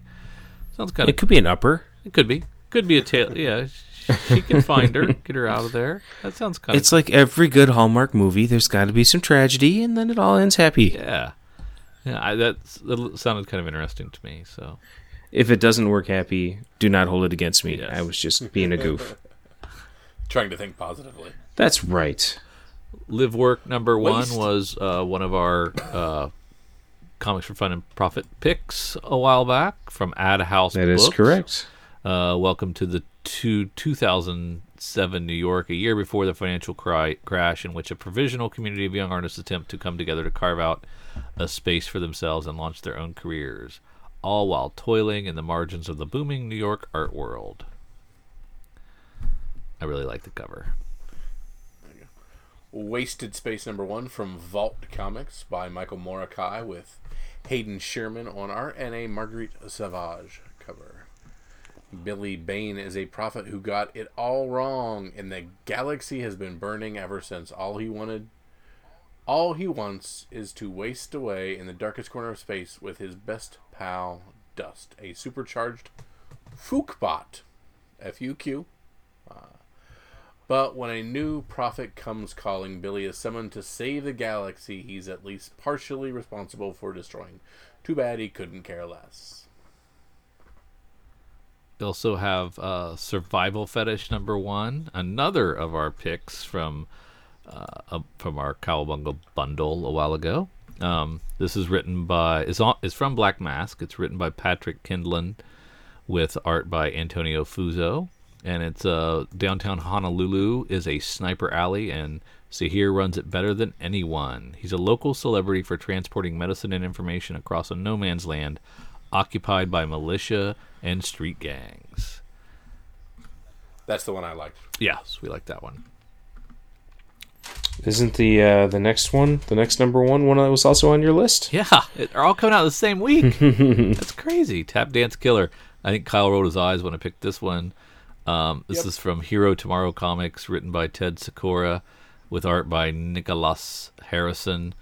Sounds kind of It could be an upper. it could be. Could be a tail. Yeah, sh- she can find her, get her out of there. That sounds kind of It's like every good Hallmark movie. There's got to be some tragedy, and then it all ends happy. yeah, yeah. I, that's, that sounded kind of interesting to me. So If it doesn't work happy, do not hold it against me. Yes. I was just being a goof. Trying to think positively. That's right. live work number one was uh, one of our uh, comics for fun and profit picks a while back from AdHouse. That is Books. correct. Uh, welcome to the two, 2007 New York, a year before the financial cry, crash, in which a provisional community of young artists attempt to come together to carve out a space for themselves and launch their own careers, all while toiling in the margins of the booming New York art world. I really like the cover. Wasted Space number one from Vault Comics by Michael Moreci with Hayden Sherman on art and a Marguerite Sauvage cover. Billy Bane is a prophet who got it all wrong, and the galaxy has been burning ever since. All he wanted, all he wants, is to waste away in the darkest corner of space with his best pal, Dust, a supercharged Fuqbot, F-U-Q, but when a new prophet comes calling, Billy is summoned to save the galaxy he's at least partially responsible for destroying. Too bad he couldn't care less. We also have uh, Survival Fetish number one, another of our picks from uh, from our Cowabunga bundle a while ago. Um, this is written by is on is from Black Mask. It's written by Patrick Kindlon with art by Antonio Fuso, and it's uh, downtown Honolulu is a sniper alley, and Sahir runs it better than anyone. He's a local celebrity for transporting medicine and information across a no man's land occupied by militia and street gangs. That's the one I liked. Yes, we like that one. Isn't the uh, the next one, the next number one, one that was also on your list? Yeah, it- they're all coming out the same week. That's crazy. Tap Dance Killer. I think Kyle rolled his eyes when I picked this one. Um, this Yep. is from Hero Tomorrow Comics, written by Ted Sikora, with art by Nicholas Harrison.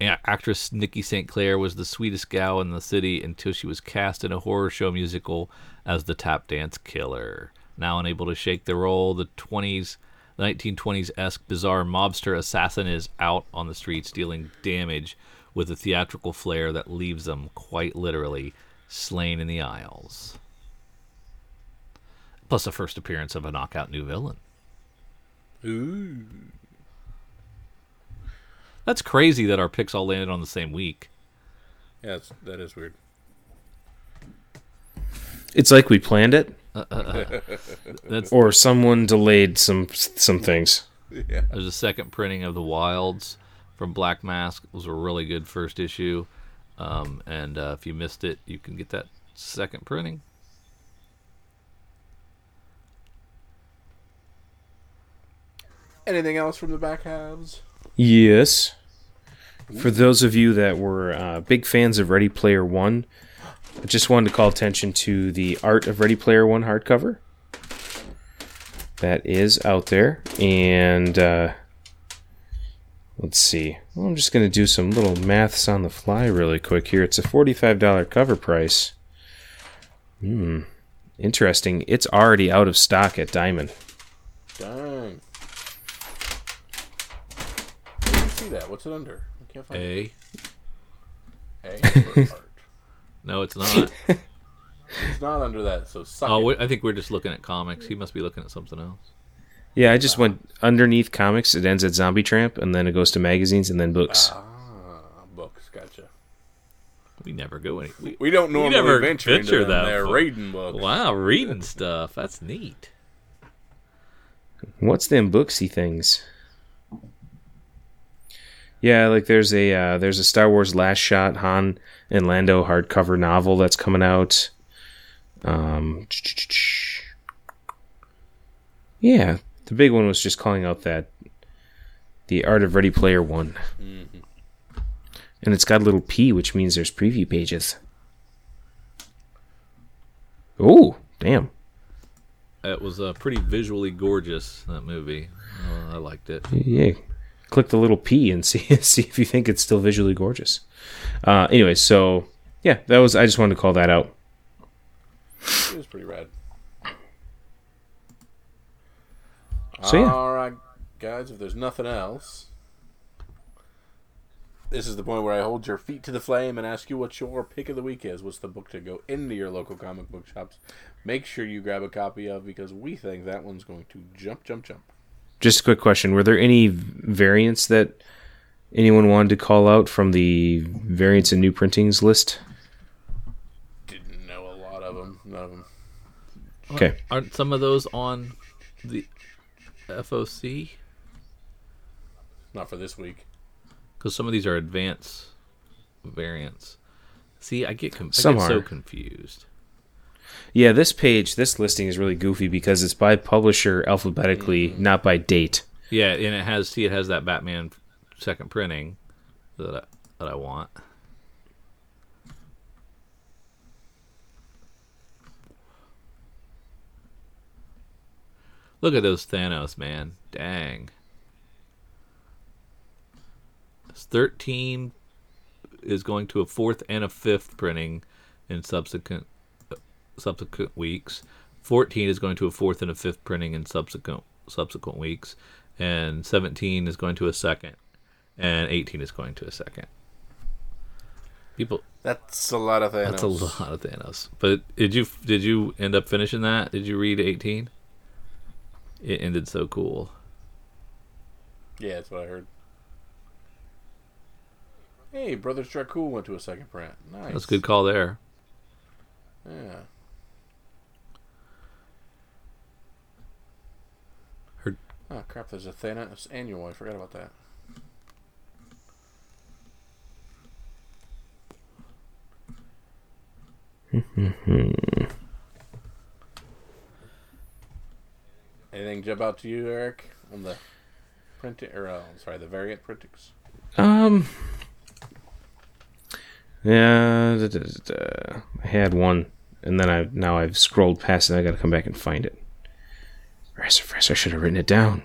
Actress Nikki St. Clair was the sweetest gal in the city until she was cast in a horror show musical as the Tap Dance Killer. Now unable to shake the role, the 20s, 1920s esque bizarre mobster assassin is out on the streets dealing damage with a theatrical flair that leaves them quite literally slain in the aisles. Plus, the first appearance of a knockout new villain. Ooh. That's crazy that our picks all landed on the same week. Yeah, that's, that is weird. It's like we planned it, That's or someone delayed some some things. Yeah. There's a second printing of the Wilds from Black Mask. It was a really good first issue, um, and uh, if you missed it, you can get that second printing. Anything else from the back halves? Yes. For those of you that were uh, big fans of Ready Player One, I just wanted to call attention to the Art of Ready Player One hardcover. That is out there. And uh, let's see. Well, I'm just going to do some little maths on the fly really quick here. It's a $45 cover price. Hmm. Interesting. It's already out of stock at Diamond. Dang. I didn't see that. What's it under? I can't find it. A. A for art. No, it's not. It's not under that, so suck oh, it. I think we're just looking at comics. He must be looking at something else. Yeah, I just went underneath comics. It ends at Zombie Tramp, and then it goes to magazines and then books. Ah, books. Gotcha. We never go any. We, We don't normally never venture, venture into them. that They're reading books. wow, reading stuff. That's neat. What's them booksy things? Yeah, like there's a uh, there's a Star Wars Last Shot Han and Lando hardcover novel that's coming out. Um, yeah, the big one was just calling out that the Art of Ready Player One, and it's got a little P, which means there's preview pages. Oh, damn! It was uh, pretty visually gorgeous. That movie. Uh, I liked it. Yeah. Click the little P and see see if you think it's still visually gorgeous. Uh, anyway, so yeah, that was. I just wanted to call that out. It was pretty rad. So, yeah. All right, guys. If there's nothing else, this is the point where I hold your feet to the flame and ask you what your pick of the week is. What's the book to go into your local comic book shops? Make sure you grab a copy of because we think that one's going to jump, jump, jump. Just a quick question: Were there any variants that anyone wanted to call out from the variants and new printings list? Didn't know a lot of them. None of them. Okay, Aren't some of those on the FOC? Not for this week. Because some of these are advanced variants. See, I get, com- I Some get so confused. Yeah, this page, this listing is really goofy because it's by publisher alphabetically, mm. not by date. Yeah, and it has see it has that Batman second printing that I, that I want. Look at those Thanos, man. Dang. This 13 is going to a fourth and a fifth printing in subsequent subsequent weeks. 14 is going to a fourth and a fifth printing in subsequent subsequent weeks, and 17 is going to a second, and 18 is going to a second. People, That's a lot of Thanos. that's a lot of Thanos. But did you did you end up finishing that? Did you read 18? It ended so cool. Yeah, that's what I heard. Hey, Brothers Dracul went to a second print. Nice. That's a good call there. Yeah. Heard- Oh crap! There's a Thanos annual. I forgot about that. Anything jump out to you, Eric, on the printing or uh, sorry, the variant printings? Um. Yeah, da, da, da, da. I had one, and then I now I've scrolled past it. I got to come back and find it. Rest I should have written it down.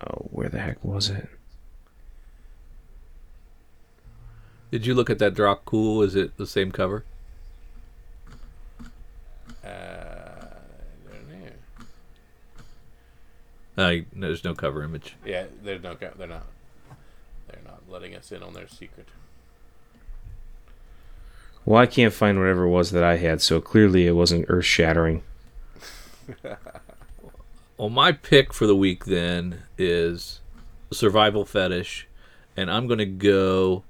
Oh, where the heck was it? Did you look at that drop Cool? Is it the same cover? Uh, I don't know. Uh, there's no cover image. Yeah, they're no, they're not. They're not letting us in on their secret. Well, I can't find whatever it was that I had, so clearly it wasn't earth shattering. Well, my pick for the week then is Survival Fetish, and I'm going to go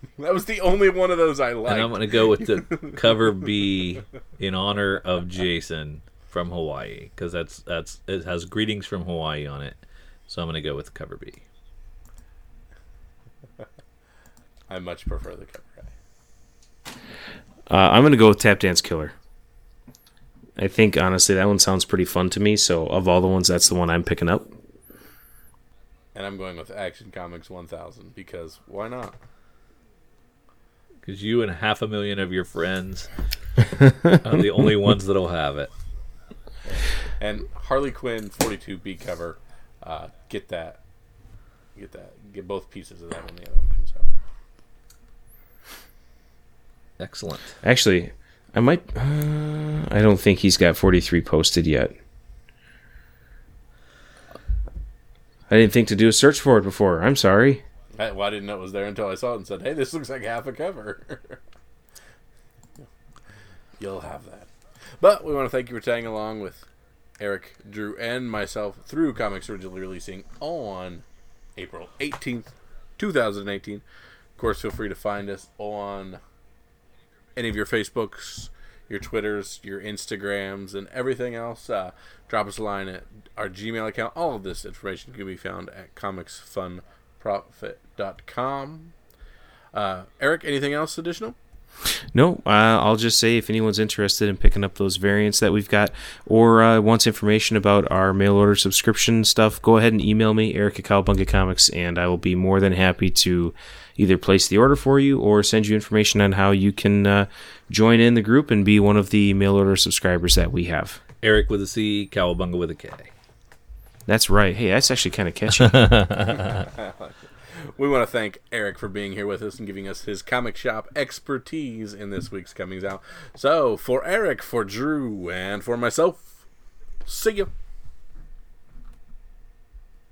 That was the only one of those I liked. And I'm going to go with the cover B in honor of Jason from Hawaii because that's that's it has greetings from Hawaii on it. So I'm going to go with cover B. I much prefer the cover A. Uh, I'm going to go with Tap Dance Killer. I think honestly that one sounds pretty fun to me. So of all the ones, that's the one I'm picking up. And I'm going with Action Comics 1000 because why not? Because you and half a million of your friends are the only ones that'll have it. And Harley Quinn 42B cover, uh, get that, get that, get both pieces of that when the other one comes out. Excellent. Actually, I might. Uh, I don't think he's got 43 posted yet. I didn't think to do a search for it before. I'm sorry. I, well, I didn't know it was there until I saw it and said, "Hey, this looks like half a cover." You'll have that. But we want to thank you for tagging along with Eric, Drew, and myself through comics originally releasing on April 18th, 2018. Of course, feel free to find us on any of your Facebooks, your Twitters, your Instagrams, and everything else. Uh, drop us a line at our Gmail account. All of this information can be found at comicsfunprofit.com. Uh, Eric, anything else additional? No, uh, I'll just say if anyone's interested in picking up those variants that we've got or uh, wants information about our mail order subscription stuff, go ahead and email me, Eric at Comics, and I will be more than happy to either place the order for you or send you information on how you can uh, join in the group and be one of the mail order subscribers that we have. Eric with a C, Cowabunga with a K. That's right. Hey, that's actually kind of catchy. We want to thank Eric for being here with us and giving us his comic shop expertise in this week's Comings Out. So, for Eric, for Drew, and for myself, see you.